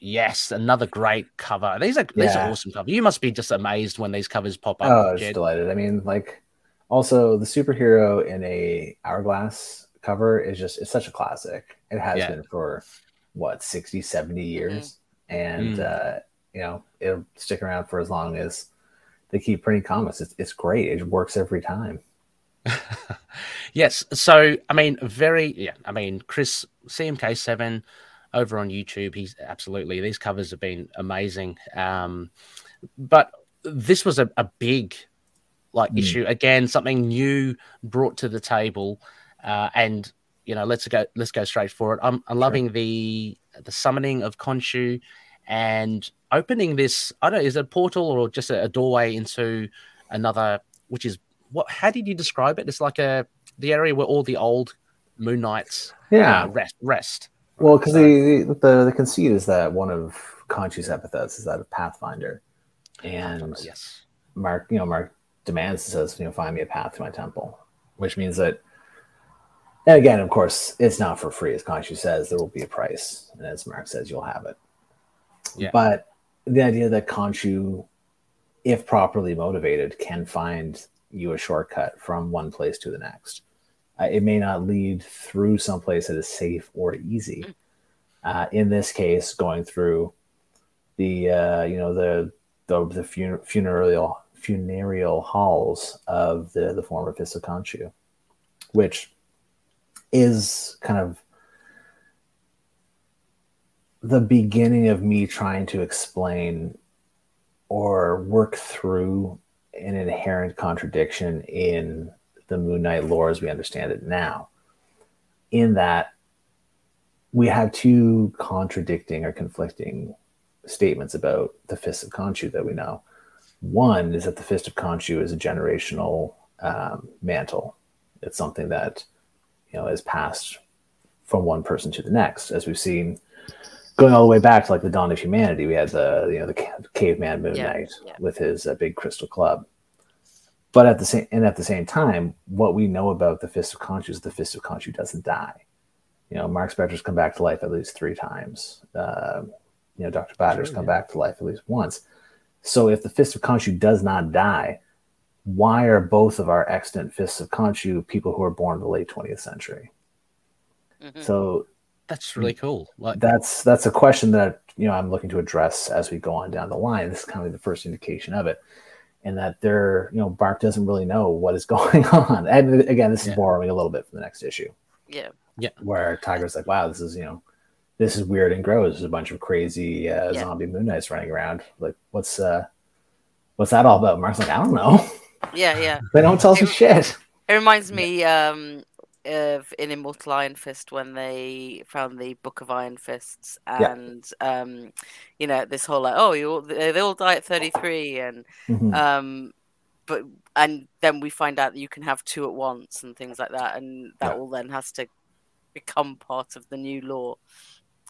yes, another great cover. These are these are awesome covers. You must be just amazed when these covers pop up. Oh, I was Jed. delighted. I mean, like, also the superhero in a hourglass cover is just it's such a classic. It has Yeah. been for what 60, 70 years, and Mm. uh, you know it'll stick around for as long as they keep printing comics. It's it's great. It works every time. yes. So, I mean, very, yeah. I mean, Chris, CMK7 over on YouTube, he's absolutely, these covers have been amazing. Um, but this was a, a big like Mm. issue again, something new brought to the table, uh, and you know, let's go let's go straight for it. I'm, I'm Sure. loving the the summoning of Khonshu and opening this. I don't know, is it a portal or just a, a doorway into another, which is what? How did you describe it? It's like a the area where all the old Moon Knights Yeah. uh, rest rest. Well, because So- the, the the conceit is that one of Khonshu's epithets is that of Pathfinder, and yes, Mark, you know, Mark demands says, you know, find me a path to my temple, which means that, and again, of course, it's not for free, as Khonshu says, there will be a price, and as Mark says, you'll have it. Yeah. But the idea that Khonshu, if properly motivated, can find you a shortcut from one place to the next. Uh, it may not lead through someplace that is safe or easy. Uh, in this case, going through the uh, you know the the, the fun- funereal funereal halls of the the former Khonshu, which is kind of the beginning of me trying to explain or work through an inherent contradiction in the Moon Knight lore as we understand it now. In that we have two contradicting or conflicting statements about the Fist of Khonshu that we know. One is that the Fist of Khonshu is a generational um, mantle. It's something that you know is passed from one person to the next, as we've seen going all the way back to like the dawn of humanity. We had the you know the caveman Moon Yeah, Knight yeah. with his uh, big crystal club. But at the same and at the same time, what we know about the Fist of Khonshu is the Fist of Khonshu doesn't die. You know, Mark Spector's come back to life at least three times. Um, you know, Dr. Badr's come yeah. back to life at least once. So if the Fist of Khonshu does not die, why are both of our extant Fists of Khonshu people who are born in the late 20th century? Mhm. So that's really cool. Like that's that's a question that you know I'm looking to address as we go on down the line. This is kind of the first indication of it, and that there, you know, Mark doesn't really know what is going on. And again, this is Yeah. borrowing a little bit from the next issue, Yeah, yeah. where Tigra's like, "Wow, this is you know, this is weird and gross. There's a bunch of crazy uh, Yeah. zombie Moon Knights running around. Like, what's uh, what's that all about?" Mark's like, "I don't know. Yeah, yeah. they don't tell us It- shit." It reminds me um, of in Immortal Iron Fist when they found the Book of Iron Fists, Yeah. and um, you know this whole like, oh, you all, they all die at thirty three, and Mhm. um, but and then we find out that you can have two at once and things like that, and that Yeah. all then has to become part of the new lore.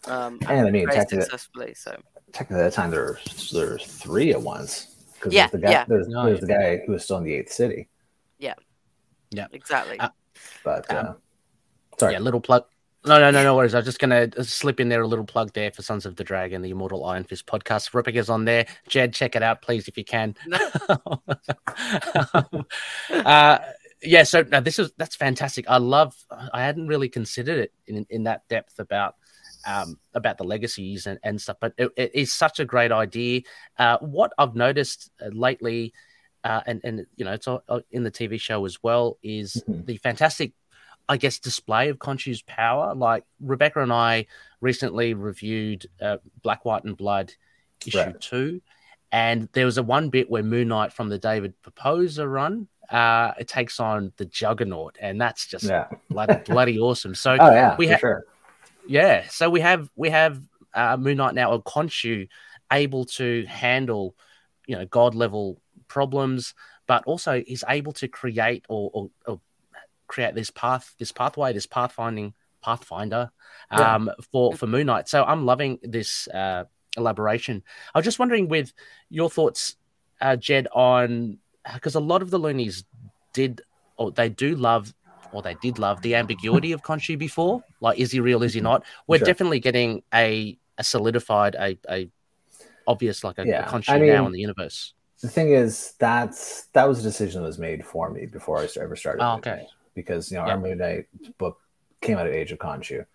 Um, And I mean, technically, successfully, so technically, at that time there there were three at once because Yeah, there's the guy yeah. there's, Oh, there's yeah. the guy who was still in the eighth city. Yeah, yeah, exactly. Uh, But Um, uh, sorry, Yeah, little plug. No, no, no, no worries. I was just gonna uh, slip in there a little plug there for Sons of the Dragon, the Immortal Iron Fist podcast. Rippiger's on there. Jed, check it out, please, if you can. uh, yeah, so no, this is that's fantastic. I love. I hadn't really considered it in in that depth about um, about the legacies and, and stuff, but it, it is such a great idea. Uh, what I've noticed uh, lately, uh, and and you know, it's all, uh, in the TV show as well, is Mhm. the fantastic I guess, display of Khonshu's power. Like Rebecca and I recently reviewed uh, Black, White, and Blood issue Right. two, and there was a one bit where Moon Knight from the David Proposer run, uh, it takes on the Juggernaut, and that's just yeah. bloody, bloody awesome. So Oh yeah, we for ha- sure. Yeah, so we have we have uh, Moon Knight now, or Khonshu, able to handle you know god level problems, but also is able to create or, or, or create this path, this pathway, this pathfinding pathfinder Yeah. um, for for Moon Knight. So I'm loving this uh, elaboration. I was just wondering, with your thoughts, uh, Jed, on because a lot of the loonies did or they do love or they did love the ambiguity of Khonshu before. Like, is he real? Is he mm-hmm. not? We're Sure. definitely getting a, a solidified, a, a obvious like a, a Yeah, Khonshu I now in the universe. The thing is, that's that was a decision that was made for me before I ever started. Oh, okay. Knight. Because you know Yeah. our Moon Knight book came out of Age of Khonshu,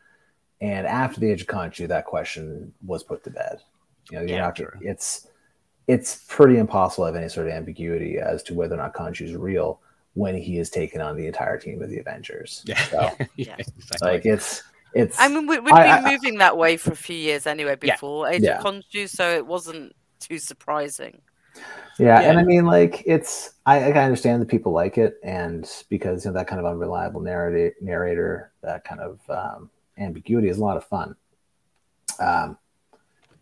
and after the Age of Khonshu, that question was put to bed. You know, you're Yeah, not. It's it's pretty impossible to have any sort of ambiguity as to whether or not Khonshu is real when he has taken on the entire team of the Avengers. Yeah, So, yeah, Yeah. exactly. like it's it's. I mean, we, we've been I- moving that way for a few years anyway Yeah. before Age Yeah. of Khonshu, so it wasn't too surprising. Yeah, Yeah. and I mean, like, it's I, I understand that people like it, and because you know that kind of unreliable narrator, narrator, that kind of um, ambiguity is a lot of fun. Um,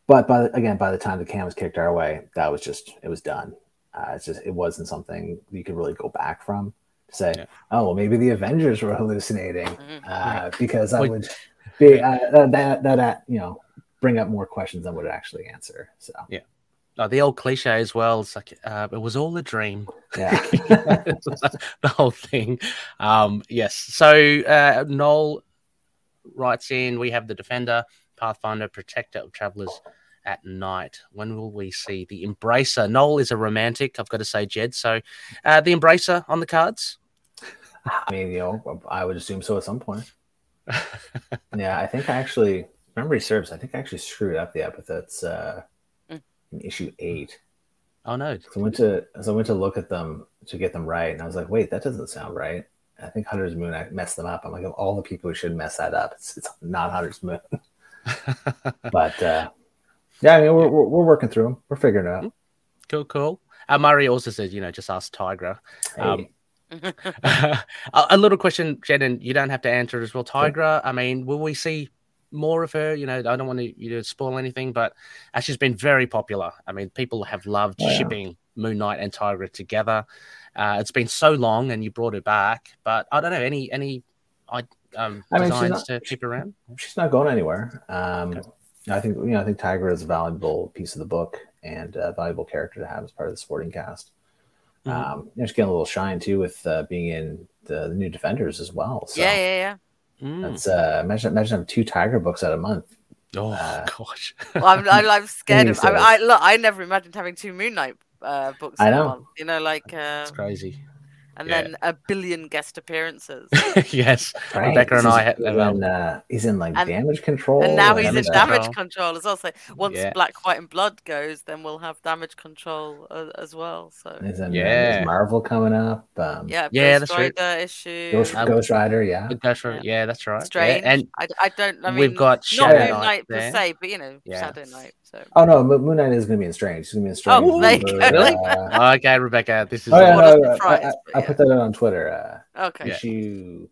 but by the, again, by the time the can was kicked our way, that was just it was done. Uh, it's just it wasn't something you could really go back from to say, Yeah. oh well, maybe the Avengers were hallucinating, Mhm. uh, because I Wait. would be uh, that that that you know bring up more questions than would it actually answer. So Oh, the old cliche as well. It's like uh, it was all a dream. yeah. the whole thing. Um, yes. So uh, Noel writes in. We have the Defender, Pathfinder, Protector of Travelers at night. When will we see the Embracer? Noel is a romantic. I've got to say, Jed. So uh, the Embracer on the cards. I mean, you know, I would assume so at some point. yeah, I think I actually, memory serves, I think I actually screwed up the epithets uh, Mm. in issue eight. Oh no. So I went to, so I went to look at them to get them right, and I was like, wait, that doesn't sound right. I think Hunter's Moon, I messed them up. I'm like, of all the people who should mess that up, it's, it's not Hunter's Moon. but uh, yeah, I mean, we're, we're, we're working through them. We're figuring it out. cool, cool. Uh, Murray also says, you know, just ask Tigra. Hey, Um, a, a little question, Jen, and you don't have to answer it as well. Tigra, I mean, will we see more of her? You know, I don't want to you to spoil anything, but uh, she's been very popular. I mean, people have loved Oh, yeah. shipping Moon Knight and Tigra together. Uh, it's been so long, and you brought her back, but I don't know any any I um, I mean, designs not- to keep around. she's not going anywhere. Um, Okay. I think you know I think Tigra is a valuable piece of the book and a valuable character to have as part of the sporting cast. Mhm. Um, you know, she's getting a little shine too with uh, being in the, the new Defenders as well. So yeah, yeah, yeah. Mm. that's uh, imagine imagine having two Tigra books out a month. Oh uh, gosh, Well, I'm, I'm, I'm scared of. I, Miniseries. I look. I never imagined having two Moon Knight uh, books. I in a know. month, You know, like, uh, that's crazy. And yeah. then a billion guest appearances. yes, Right? Rebecca and I had- um, uh, he's in like And- damage control, and now he's Damage in damage Control. control as well. So once Yeah. Black, White, and Blood goes, then we'll have damage control uh, as well. So He's in, Yeah. there's Marvel coming up. Um, yeah, Yeah, Ghost that's right. Rider issue. Ghost, Um, Ghost Rider, yeah. Good gosh, Yeah. yeah. that's right. Yeah, Strange. And I, I don't. I mean, we've got not Shadow Moon Knight Knight per se, but you know, Yeah. Shadow Knight. So Oh no, Mo- Moon Knight is going to be in Strange. He's going to be in Strange. Oh, there you number, uh, okay, Rebecca, this is Oh yeah, What a no, I- surprise, I, but I yeah. put that out on Twitter. Uh, okay. Issue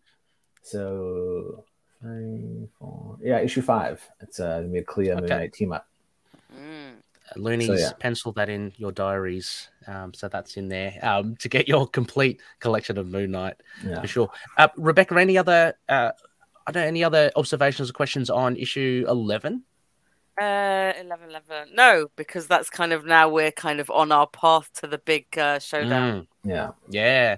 so three, four, yeah, issue five. It's uh, gonna be a Clea Moon Okay. Knight team up. Mm. Looney's So, yeah. pencil that in your diaries. Um, so that's in there um, to get your complete collection of Moon Knight Yeah. for sure. Uh, Rebecca, any other? Uh, I don't know any other observations or questions on issue eleven? Uh, 11, 11. No, because that's kind of now we're kind of on our path to the big uh, showdown. Mm, Yeah. yeah.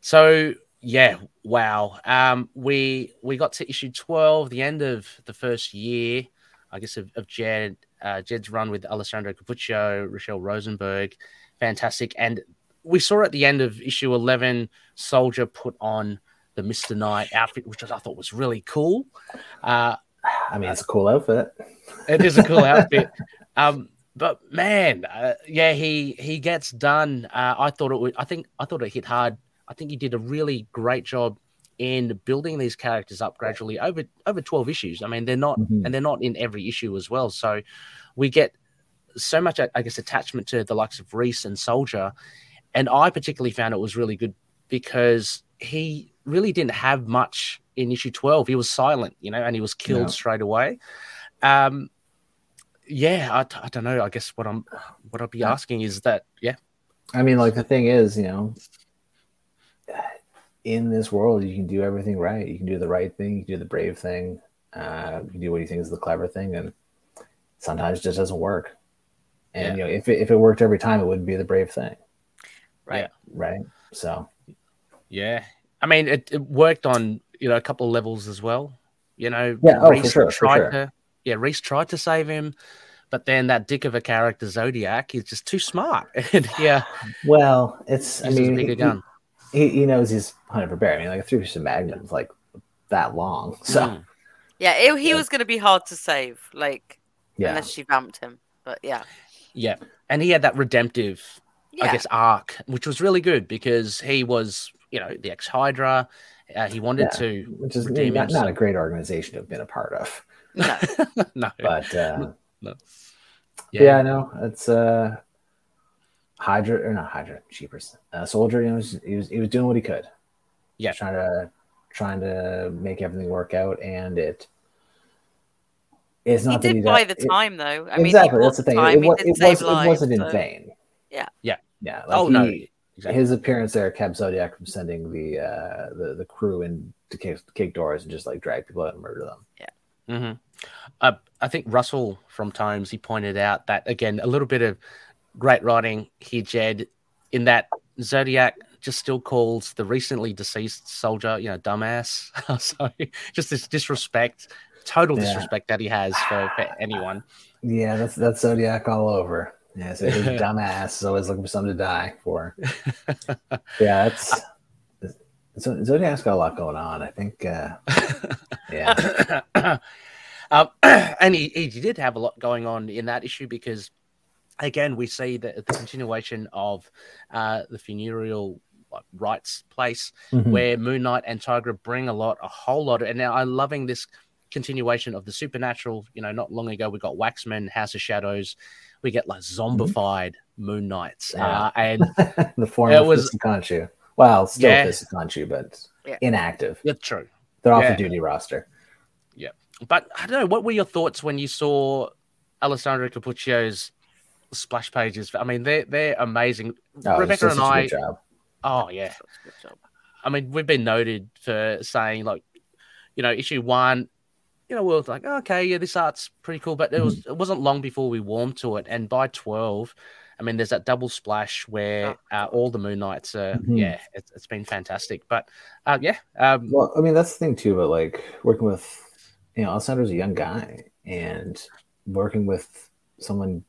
So yeah, wow. Um, we we got to issue twelve, the end of the first year, I guess of, of Jed uh, Jed's run with Alessandro Cappuccio, Rochelle Rosenberg, fantastic. And we saw at the end of issue eleven, Soldier put on the Mister Knight outfit, which I thought was really cool. Uh, I mean, it's a cool outfit. It is a cool outfit. Um, but man, uh, yeah, he he gets done. Uh, I thought it would. I think I thought it hit hard. I think he did a really great job in building these characters up gradually over over twelve issues. I mean, they're not Mhm. and they're not in every issue as well. So we get so much, I guess, attachment to the likes of Reese and Soldier, and I particularly found it was really good because he really didn't have much in issue 12 he was silent you know and he was killed Yeah. straight away um yeah I, I don't know i guess what i'm what i'll be asking is that yeah I mean, like the thing is, you know, in this world, you can do everything right. You can do the right thing. You can do the brave thing. Uh, you can do what you think is the clever thing, and sometimes it just doesn't work. And you know, if it, if it worked every time, it wouldn't be the brave thing, Right. right? So yeah i mean it, it worked on you know a couple of levels as well you know Yeah, oh, for sure, for sure. to yeah reese tried to save him but then that dick of a character zodiac is just too smart and yeah Well, it's. I mean, bigger he, gun he, he knows he's hunting for bear. I mean, like a three piece of magnum is like that long. So Mm. Yeah, it, he Yeah. was going to be hard to save, like, yeah, unless she vamped him. But yeah. yeah and he had that redemptive Yeah. I guess, arc, which was really good because he was, you know, the ex Hydra. Uh, he wanted Yeah. to which is not, not a great organization to have been a part of. No. no, But uh, No. yeah. I know it's. Uh, Hydra or not Hydra, cheapers. Uh, Soldier, you know, was, he was he was doing what he could. Yeah. Just trying to trying to make everything work out, and it. It's not that did buy don't- the it- time, though. I mean, he exactly, bought that's the thing. time, It, he wa- did it, save was it wasn't in vain. Yeah. Yeah. Yeah. Like oh no, exactly. his appearance there kept Zodiac from sending the uh, the the crew in to kick, kick doors and just like drag people out and murder them. Hmm Uh, I think Russell from Times he pointed out that again a little bit of great writing here, Jed, in that Zodiac just still calls the recently deceased soldier, you know, dumbass. so just this disrespect, total Yeah. disrespect that he has for, for anyone. Yeah, that's that's Zodiac all over. Yeah, so his dumbass is always looking for something to die for. yeah, it's so Zodiac's got a lot going on. I think. Uh, yeah, um, and he, he did have a lot going on in that issue because, again, we see that the continuation of uh, the funereal rights place Mhm. where Moon Knight and Tigra bring a lot, a whole lot. Of, and now I'm loving this continuation of the supernatural. You know, not long ago we got Waxman, House of Shadows. We get like zombified Moon Knights, Yeah. uh, and the form It of was- Khonshu. Well, still Yeah. Fist of Khonshu, but Yeah. inactive. yeah, true. They're off Yeah. the duty roster. Yeah. But I don't know. What were your thoughts when you saw Alessandro Cappuccio's splash pages? I mean, they're they're amazing. Oh, Rebecca and such a I. good job. Oh yeah. Good job. I mean, we've been noted for saying like, you know, issue one. You know, we were like, okay, yeah, this art's pretty cool, but it was Mm-hmm. it wasn't long before we warmed to it, and by twelve, I mean, there's that double splash where Oh, uh, all the Moon Knights are. Mhm. Yeah, it's, it's been fantastic. But uh, yeah, um, Well, I mean, that's the thing too. But like working with, you know, Alessandro's a young guy, and working with someone,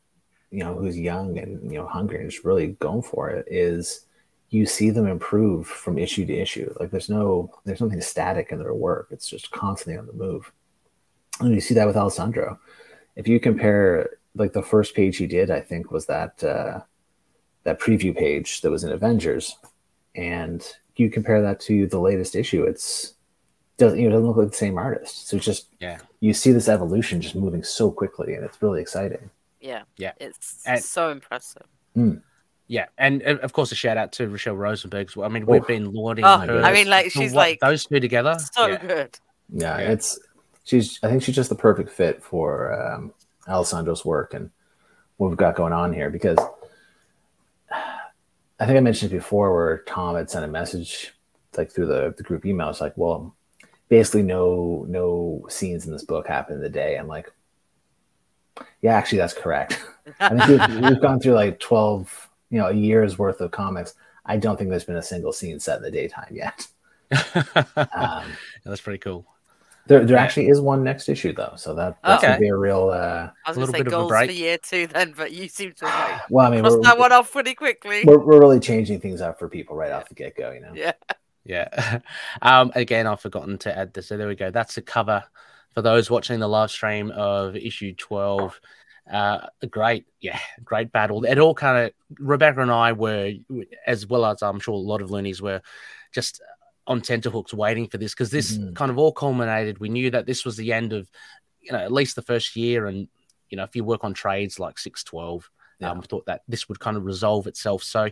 you know, who's young and you know hungry and just really going for it is, you see them improve from issue to issue. Like there's no, there's nothing static in their work. It's just constantly on the move, and you see that with Alessandro. If you compare, like the first page he did, I think was that uh, that preview page that was in Avengers, and you compare that to the latest issue, it's doesn't you know, it doesn't look like the same artist. So it's just Yeah. you see this evolution just moving so quickly, and it's really exciting. Yeah. Yeah. It's And- so impressive. Yeah, and uh, of course a shout out to Rochelle Rosenberg. as well. I mean, we've Oof. been lauding Oh, her. I mean, like, she's what- like those two together. So yeah. good. Yeah, Yeah. it's she's. I think she's just the perfect fit for um, Alessandro's work and what we've got going on here because I think I mentioned it before where Tom had sent a message like through the, the group email. It's like, well, basically no no scenes in this book happen in the day. I'm like, yeah, actually that's correct. I think we've, we've gone through like 12, you know, a year's worth of comics. I don't think there's been a single scene set in the daytime yet. Um, That's pretty cool. There, there Yeah. actually is one next issue though, so that that's Okay. gonna be a real. Uh, I was A going little to say bit of a goals break. for year two then, but you seem to have like, well, I mean, cross we're, that one off pretty quickly. we're, we're really changing things up for people right off the get go. You know, Yeah. Yeah. Um, again, I've forgotten to add this. So there we go. That's the cover for those watching the live stream of issue 12. Uh, a great, yeah, great battle. It all kind of, Rebecca and I were, as well as I'm sure a lot of loonies were, just on tenterhooks waiting for this because this Mhm. kind of all culminated. We knew that this was the end of, you know, at least the first year. And, you know, if you work on trades like 612, Yeah. um, thought that this would kind of resolve itself. So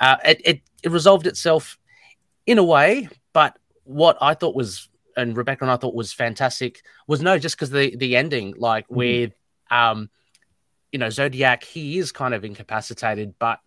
uh, it, it, it resolved itself in a way, but what I thought was, and Rebecca and I thought was fantastic, was no, just because the the ending, like Mhm. with, um, you know, Zodiac, he is kind of incapacitated, but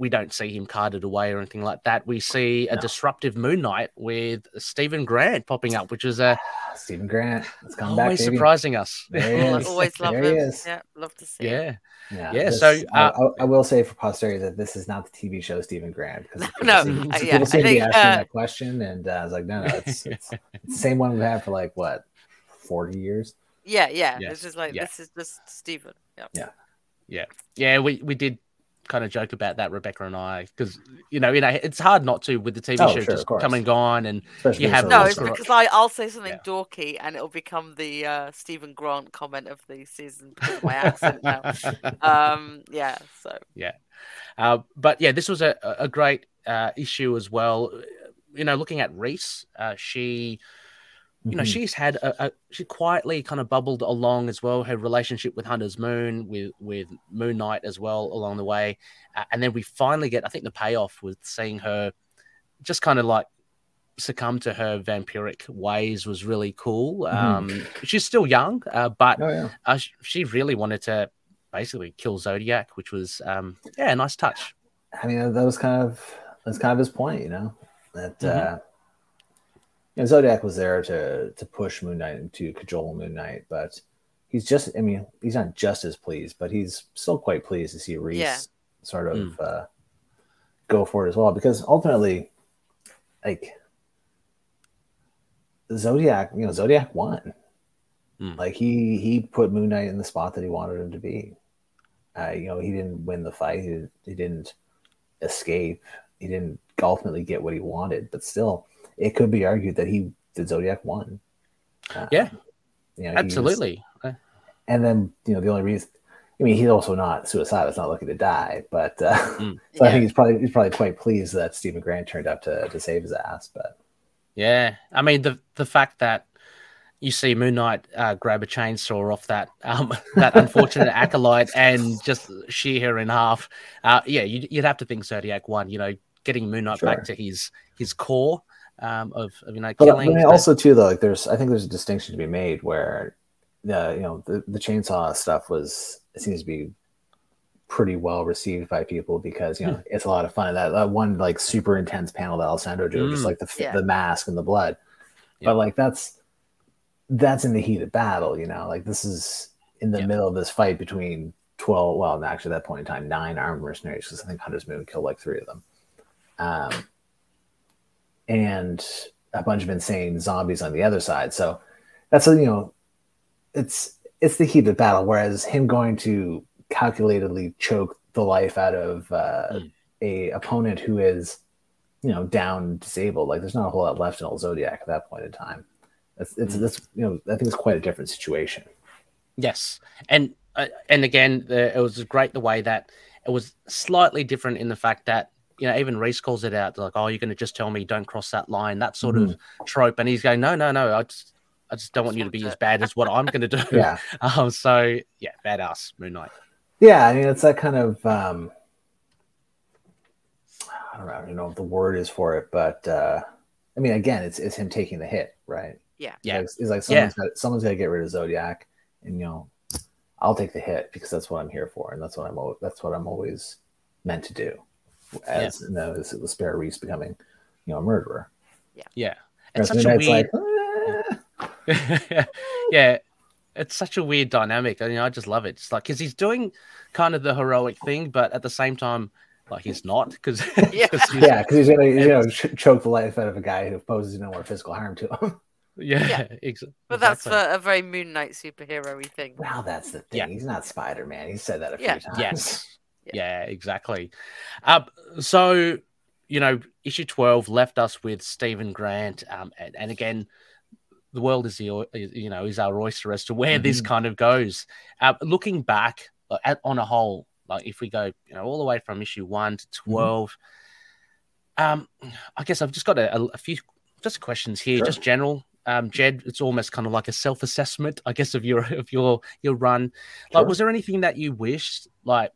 we don't see him carted away or anything like that. We see a No. disruptive Moon Knight with Stephen Grant popping up, which is a Stephen Grant, let's come back, always baby. surprising us. There he is. Always love There he him. is. Yeah, love to see. it. yeah, Yeah, Yeah, this- so, I, uh, I, I will say for posterity that this is not the TV show Stephen Grant because No, people uh, seem, yeah, people I seem to be asking uh, that question, and uh, I was like, no, no, it's, it's, it's the same one we've had for like what forty years. Yeah, yeah. Yes, It's just like yeah. this is just Stephen. Yeah. yeah. Yeah. yeah, we we did kind of joke about that, Rebecca and I, because you know, you know, it's hard not to with the TV Oh, show sure, just come and gone, and Especially You have No, it's rest of correct. because I, I'll say something Yeah. dorky and it'll become the uh, Stephen Grant comment of the season because my accent now. Um, yeah, so yeah, uh, but yeah, this was a a great uh, issue as well. You know, looking at Reese, uh, she you know, Mhm. she's had a, a she quietly kind of bubbled along as well. Her relationship with Hunter's Moon, with with Moon Knight as well along the way, uh, and then we finally get, I think, the payoff with seeing her just kind of like succumb to her vampiric ways was really cool. Mhm. Um, she's still young, uh, but Oh yeah. uh, she really wanted to basically kill Zodiac, which was um, yeah, a nice touch. I mean, that was kind of that's kind of his point, you know. That Mhm. You know, Zodiac was there to to push Moon Knight and to cajole Moon Knight, but he's just I mean, he's not just as pleased, but he's still quite pleased to see Reese Yeah. sort of uh, go for it as well, because ultimately, like Zodiac, you know, Zodiac won. Mm. Like he he put Moon Knight in the spot that he wanted him to be. Uh, you know, he didn't win the fight. He, he didn't escape. He didn't ultimately get what he wanted, but still, it could be argued that he the Zodiac won. Uh, Yeah. you know, he was- Absolutely. Uh, and then you know the only reason, I mean, he's also not suicidal. He's not looking to die, but uh, Mm. so I think he's probably he's probably quite pleased that Stephen Grant turned up to to save his ass. But Yeah, I mean the the fact that you see Moon Knight uh, grab a chainsaw off that um, that unfortunate acolyte and just shear her in half. Uh, yeah, you'd, you'd have to think Zodiac won. You know, getting Moon Knight Sure. back to his his core um, of, of you know but, killing. I mean, but- also too though, like there's I think there's a distinction to be made where the you know the, the chainsaw stuff was it seems to be pretty well received by people because you know it's a lot of fun. That, that one like super intense panel that Alessandro did, just Mm. like the Yeah. the mask and the blood, Yeah. but like that's that's in the heat of battle. You know, like this is in the Yeah. middle of this fight between twelve. Well, actually, at that point in time, nine armed mercenaries because I think Hunter's Moon killed like three of them. Um, and a bunch of insane zombies on the other side. So that's a, you know, it's it's the heat of battle. Whereas him going to calculatedly choke the life out of uh, Mm. a opponent who is, you know, down disabled. Like there's not a whole lot left in old Zodiac at that point in time. It's it's Mm. that's you know I think it's quite a different situation. Yes, and uh, and again, the, it was great the way that it was slightly different in the fact that you know even Reese calls it out like, "Oh, you're going to just tell me don't cross that line," that sort of trope, and he's going, "No, no, no, I just I just don't want you to be to- as bad as what I'm going to do." Yeah. Um. So yeah, badass Moon Knight. Yeah, I mean it's that kind of um I don't know, I don't know what the word is for it, but uh I mean again it's it's him taking the hit, right? Yeah. Yeah. It's, it's like someone's got someone's gotta get rid of Zodiac and you know I'll take the hit because that's what I'm here for and that's what I'm that's what I'm always meant to do. As you know, as the spare Reese becoming, you know, a murderer. Yeah, Yeah. it's Whereas such a weird. like, "Ah." yeah, it's such a weird dynamic. I mean, I just love it. It's like because he's doing kind of the heroic thing, but at the same time, like he's not because Yeah. yeah, because he's gonna you know ch- choke the life out of a guy who poses no more physical harm to him. yeah, Yeah. ex- But that's exactly. for a very Moon Knight superhero-y thing. Well, that's the thing. Yeah. He's not Spider Man. He said that a few times. Yes. Yeah. Yeah, exactly. Uh, so, you know, issue 12 left us with Stephen Grant. Um, and, and again, the world is, the, you know, is our oyster as to where this Mhm. kind of goes. Uh, looking back uh, at, on a whole, like if we go, you know, all the way from issue one to 12, um, I guess I've just got a, a, a few just questions here, Sure. just general. Um, Jed, it's almost kind of like a self-assessment, I guess, of your of your your run. Like, Sure. was there anything that you wished, like,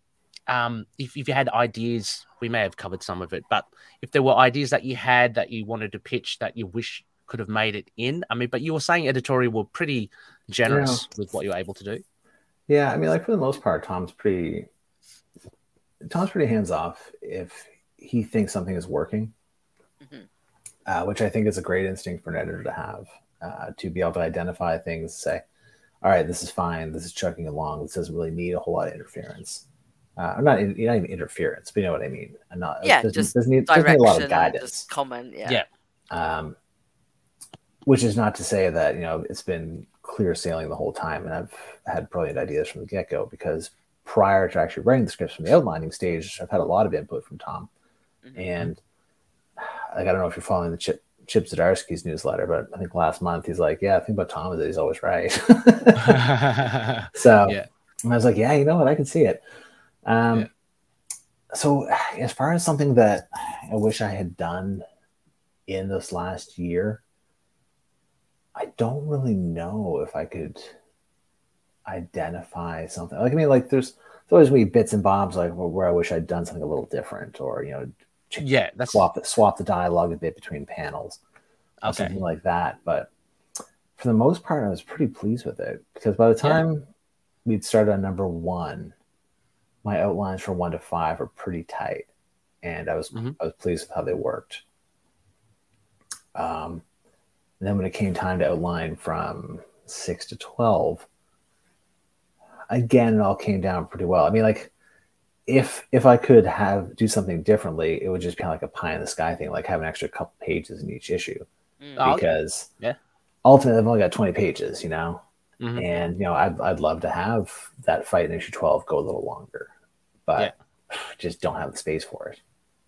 um, if, if you had ideas, we may have covered some of it, but if there were ideas that you had that you wanted to pitch that you wish could have made it in, I mean, but you were saying editorial were pretty generous with what you were able to do. Yeah, I mean, like for the most part, Tom's pretty. Tom's pretty hands off if he thinks something is working, Mhm. uh, which I think is a great instinct for an editor to have uh, to be able to identify things, say, "All right, this is fine. This is chugging along. This doesn't really need a whole lot of interference." Uh, or not, not even interference, but you know what I mean. And not, Yeah, doesn't, just doesn't need, doesn't need a lot of guidance. just comment. Yeah. Yeah. um, which is not to say that you know it's been clear sailing the whole time and i've had brilliant ideas from the get-go because prior to actually writing the scripts from the outlining stage i've had a lot of input from tom Mhm. and like i don't know if you're following the chip chip Zdarsky's newsletter but i think last month he's like yeah the thing about tom is that he's always right so Yeah. and i was like yeah you know what i can see it um Yeah. so as far as something that i wish i had done in this last year I don't really know if I could identify something. Like I mean, like there's there's always me bits and bobs like where I wish I'd done something a little different, or you know, ch- Yeah, that's swap the, swap the dialogue a bit between panels, or okay. something like that. But for the most part, I was pretty pleased with it because by the Yeah. time we'd started on number one, my outlines for one to five are pretty tight, and I was Mhm. I was pleased with how they worked. Um, and then when it came time to outline from six to twelve, again it all came down pretty well. I mean, like if if I could have do something differently, it would just be kind of like a pie in the sky thing, like have an extra couple pages in each issue Mm. Oh, because yeah. ultimately I've only got 20 pages, you know, Mhm. and you know I'd, I'd love to have that fight in issue 12 go a little longer, but just don't have the space for it.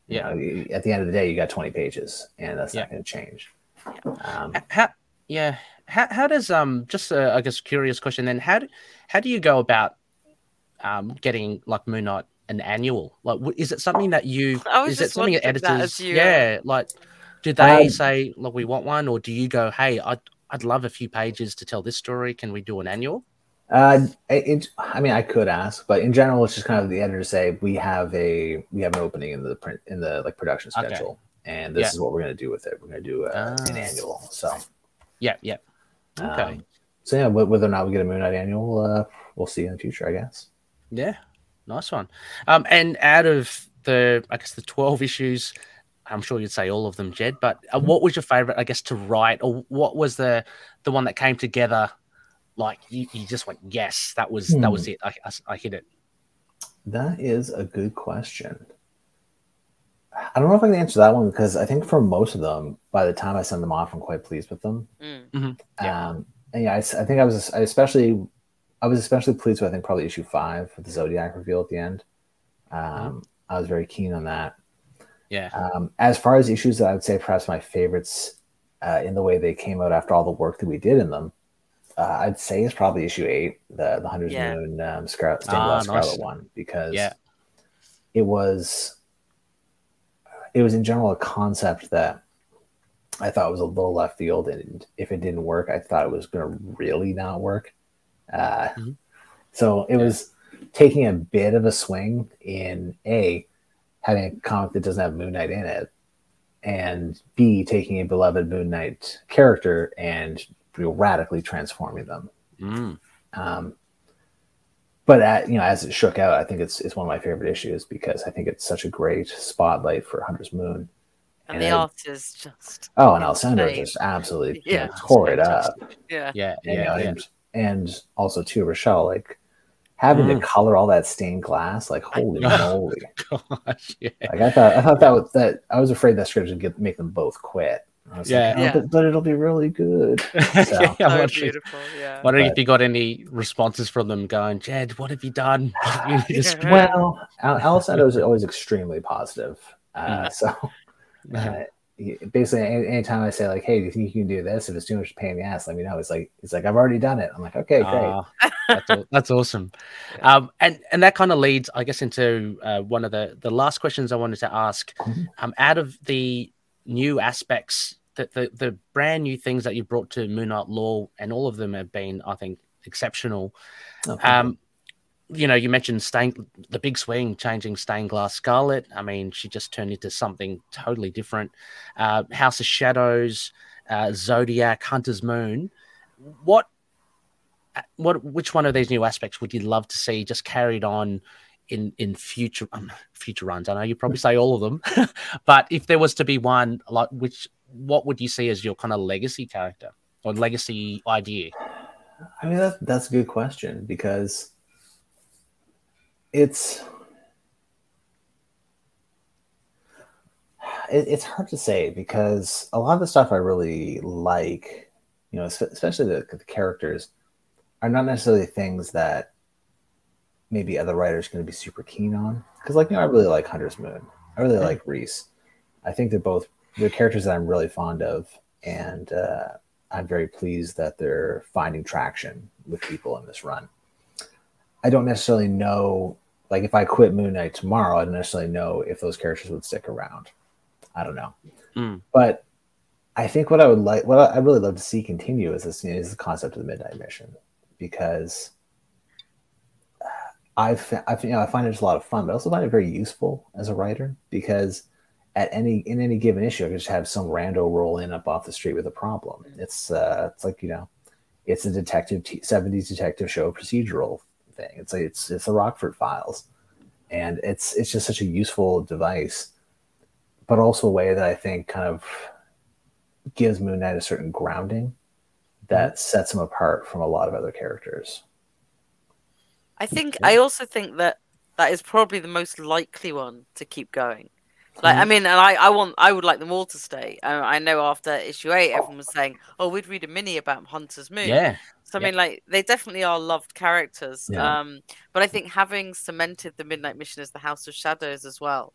You Yeah. know, you- at the end of the day, you got 20 pages, and that's Yeah. not going to change. Um, How, yeah. How, how does um just a, I guess curious question then how do how do you go about um getting like Moon Knight an annual like w- is it something that you I was is it just something that wondering that you, uh, yeah like do they Um, say look we want one or do you go hey I'd I'd love a few pages to tell this story can we do an annual Uh, it, I mean, I could ask, but in general, it's just kind of the editors say we have a we have an opening in the print in the like production Okay. schedule, and this Yeah. is what we're going to do with it. We're going to do uh, an Ah. annual. So, yeah yeah okay um, so yeah, whether or not we get a Moon Knight annual, uh, we'll see in the future, I guess. Yeah, nice one. Um, and out of the, I guess the twelve issues, I'm sure you'd say all of them, Jed. But uh, Mm-hmm. what was your favorite, I guess, to write, or what was the the one that came together? Like you, you just went, yes, that was that Hmm. was it. I, I, I hit it. That is a good question. I don't know if I can answer that one because I think for most of them, by the time I send them off, I'm quite pleased with them. Mm. Yeah. Um, and yeah, I, s- I think I was I especially I was especially pleased with I think probably issue five with the Zodiac reveal at the end. Um, I was very keen on that. Yeah, Um, as far as issues that I would say perhaps my favorites uh, in the way they came out after all the work that we did in them, uh, I'd say is probably issue eight, the the Hunter's Yeah. Moon um, stained Ah, glass nice. Scarlet one, because Yeah. it was it was in general a concept that I thought was a little left field, and if it didn't work, I thought it was going to really not work. Uh, Mhm. So it was taking a bit of a swing in a having a comic that doesn't have Moon Knight in it, and B taking a beloved Moon Knight character and you know, radically transforming them. Mm. Um, but at, you know, as it shook out, I think it's it's one of my favorite issues because I think it's such a great spotlight for Hunter's Moon. And And the art is just Oh, and Alessandro just absolutely Yeah. yeah, tore it up. yeah. yeah, And, you know, yeah, yeah. and, and also too, Rochelle, like having Mm. to color all that stained glass, like holy know. moly! Gosh, yeah. Like I thought, I thought that was that. I was afraid that script would get make them both quit. I was Yeah. like, oh, Yeah. But, but it'll be really good. So- yeah, So I'm wondering, beautiful. Yeah. wondering if you got any responses from them going, Jed, what have you done? You need to sp- Yeah. Well, Al- Alessandro is always extremely positive. Uh, so uh, basically, any, anytime I say like, "Hey, do you think you can do this?" If it's too much pain in the ass, let me know. It's like it's like I've already done it. I'm like, okay, great. Ah, that's, aw- that's awesome. Um, and and that kind of leads, I guess, into uh, one of the the last questions I wanted to ask. Mhm. Um, out of the new aspects, that the the brand new things that you brought to Moon Knight Lore, and all of them have been, I think, exceptional. Oh, you. Um, you know, you mentioned stain, the big swing, changing stained glass Scarlet. I mean, she just turned into something totally different. Uh, House of Shadows, uh, Zodiac, Hunter's Moon. What, uh, what, which one of these new aspects would you love to see just carried on in in future um, future runs? I know you probably say all of them, but if there was to be one, like which, what would you see as your kind of legacy character or legacy idea? I mean, that, that's a good question because it's it, it's hard to say because a lot of the stuff I really like, you know, especially the, the characters, are not necessarily things that maybe other writers going to be super keen on. Because, like, you know, I really like Hunter's Moon. I really like Reese. I think they're both they're characters that I'm really fond of, and uh, I'm very pleased that they're finding traction with people in this run. I don't necessarily know, like, if I quit Moon Knight tomorrow, I don't necessarily know if those characters would stick around. I don't know. Mm. But I think what I would like, what I really love to see continue is this is the concept of the midnight mission because I've, I've you know I find it just a lot of fun, but I also find it very useful as a writer because at any in any given issue, I can just have some rando roll in up off the street with a problem. It's uh, it's like you know, it's a detective t- 70s detective show procedural thing. It's like it's it's the Rockford Files, and it's it's just such a useful device, but also a way that I think kind of gives Moon Knight a certain grounding that sets him apart from a lot of other characters. I think I also think that that is probably the most likely one to keep going. Like, I Mm-hmm. mean, and I, I want, I would like them all to stay. Uh, I know after issue eight, everyone was saying, "Oh, we'd read a mini about Hunter's Moon." Yeah. So I yeah. mean, like, they definitely are loved characters. Yeah. Um, but I think having cemented the Midnight Mission as the House of Shadows as well,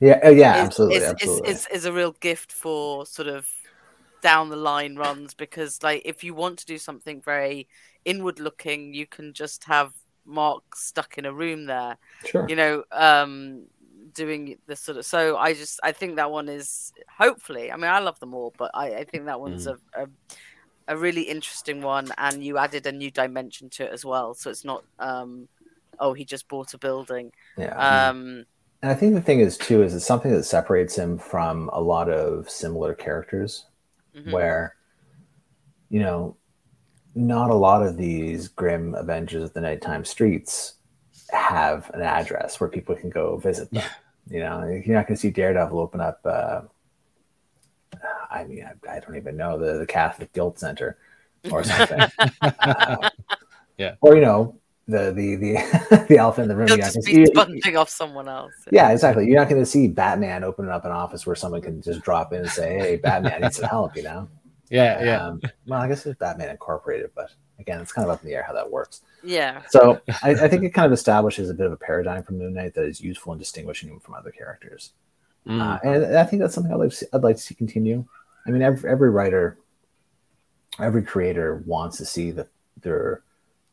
Yeah, oh, yeah, is, absolutely, is, absolutely. Is, is, is a real gift for sort of down the line runs because, like, if you want to do something very inward looking, you can just have Mark stuck in a room there, sure. you know, um, doing the sort of. So I just, I think that one is hopefully. I mean, I love them all, but I, I think that one's Mm. a, a a really interesting one, and you added a new dimension to it as well. So it's not, um, oh, he just bought a building. yeah. Um, And I think the thing is too is it's something that separates him from a lot of similar characters mhm. where you know not a lot of these grim avengers of the nighttime streets have an address where people can go visit them you know you're not going to see daredevil open up uh, i mean I, I don't even know the, the catholic guild center or something Uh, Yeah. or you know the the the, the elephant in the room He'll you're not just gonna be see- sponging off someone else. yeah, exactly. You're not going to see Batman opening up an office where someone can just drop in and say, "Hey, Batman needs some help," you know. Yeah. Yeah. Um, well, I guess it's Batman Incorporated, but again, it's kind of up in the air how that works. Yeah. So I, I think it kind of establishes a bit of a paradigm for Moon Knight that is useful in distinguishing him from other characters, Mm. uh, and I think that's something I'd like to see, I'd like to see continue. I mean, every, every writer, every creator wants to see the, their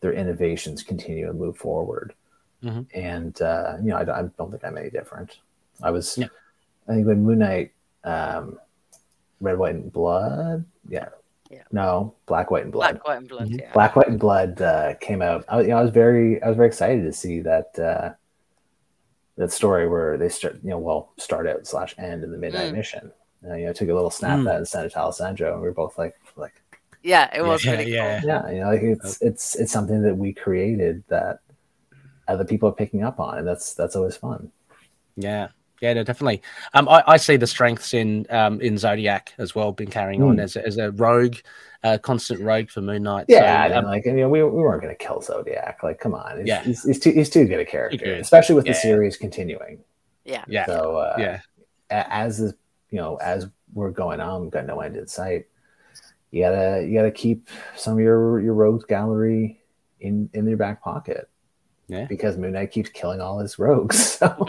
their innovations continue and move forward, Mhm. and uh, you know, I, don't- I don't think I'm any different. I was, Yeah. I think when Moon Knight, um, Red, White, and Blood, yeah, Yeah. no, Black, White, and Blood. Black, white, and blood. Mhm. Yeah. Black, White, and Blood uh, came out. I, was- you know, I was very, I was very excited to see that uh, that story where they start, you know, well, start out slash end in the Midnight Mm. Mission. Uh, you know, took a little snap Mm. at and sent it to Alessandro, and we were both like, like, Yeah, it was Yeah, really yeah. cool. yeah, you know, like it's it's it's something that we created that other people are picking up on, and that's that's always fun. Yeah, yeah, no, definitely. Um, I, I see the strengths in um in Zodiac as well, been carrying on Hmm. as a, as a rogue, uh, constant rogue for Moon Knight. Yeah, so, and um, like you know, we, we weren't going to kill Zodiac. Like, come on, he's, Yeah. he's, he's too he's too good a character, good. especially with the series continuing. Yeah. yeah, So uh, yeah, as the you know as we're going on, we've got no end in sight. You gotta you gotta keep some of your your rogues gallery in in your back pocket yeah. because Moon Knight keeps killing all his rogues. So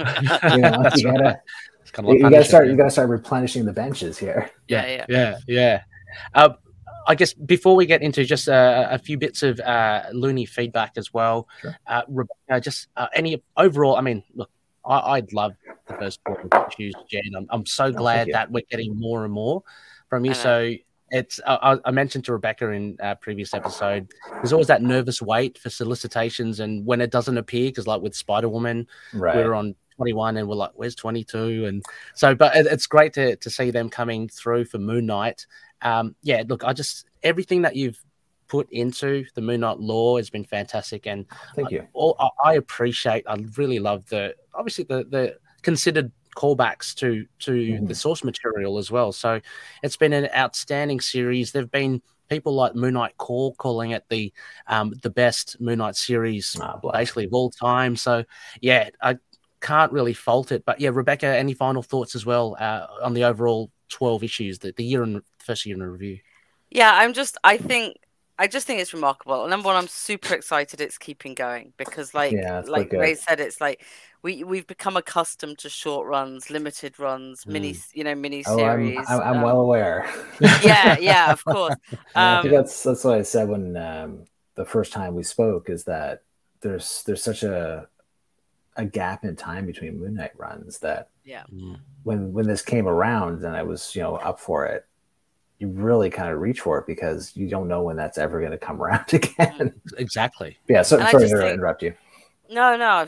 you know you gotta It's kind of you, gotta start you gotta start replenishing the benches here. Yeah, yeah. yeah, yeah. Uh, I guess before we get into just uh, a few bits of uh, loony feedback as well, Sure. uh, Rebecca, just uh, any overall. I mean, look, I, I'd love the first four issues, Jen. I'm, I'm so glad you. that we're getting more and more from you. I. So it's I, I- I mentioned to Rebecca in a previous episode. There's always that nervous wait for solicitations, and when it doesn't appear, because like with Spider Woman, Right. we were on 21 and we're like where's 22 and so but it, it's great to, to see them coming through for moon knight um yeah look i just everything that you've put into the moon knight lore has been fantastic and Thank you. all I, I appreciate i really love the obviously the the considered callbacks to to Mhm. the source material as well so it's been an outstanding series there've been people like moon knight core calling it the um the best moon knight series bless. basically of all time. So yeah, I can't really fault it. But yeah, Rebecca, any final thoughts as well uh, on the overall twelve issues, the, the year in first year in review? Yeah, I'm just. I think. I just think it's remarkable. Number one, I'm super excited it's keeping going because, like, Yeah, like Ray said, it's like we we've become accustomed to short runs, limited runs, mini, Mm. you know, mini Oh, I'm, series. I'm, I'm um, well aware. yeah, yeah, of course. And I think Um, that's that's what I said when um, the first time we spoke is that there's there's such a a gap in time between Moon Knight runs that Yeah. Mm. when when this came around and I was you know up for it, you really kind of reach for it because you don't know when that's ever going to come around again. Exactly. yeah. So And sorry to think- interrupt you. No, no.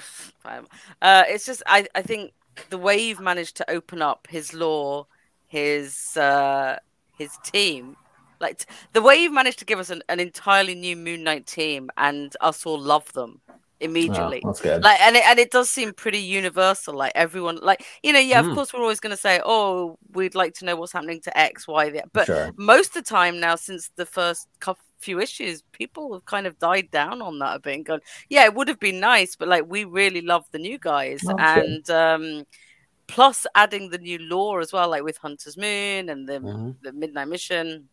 Uh, it's just I, I think the way you've managed to open up his lore, his uh, his team, like t- the way you've managed to give us an, an entirely new Moon Knight team, and us all love them immediately. that's good. Like and it, and it does seem pretty universal. Like everyone, like you know, yeah. Of Mm. course, we're always going to say, "Oh, we'd like to know what's happening to X, Y, Z." But sure. most of the time now, since the first few issues, people have kind of died down on that a bit and gone, "Yeah, it would have been nice, but like we really love the new guys." Oh, and um, plus adding the new lore as well, like with Hunter's Moon and the Mhm. the Midnight Mission,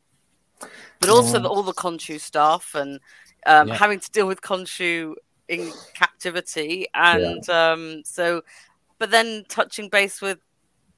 but also the, all the Khonshu stuff and um, Yeah. having to deal with Khonshu in captivity, and um, so, but then touching base with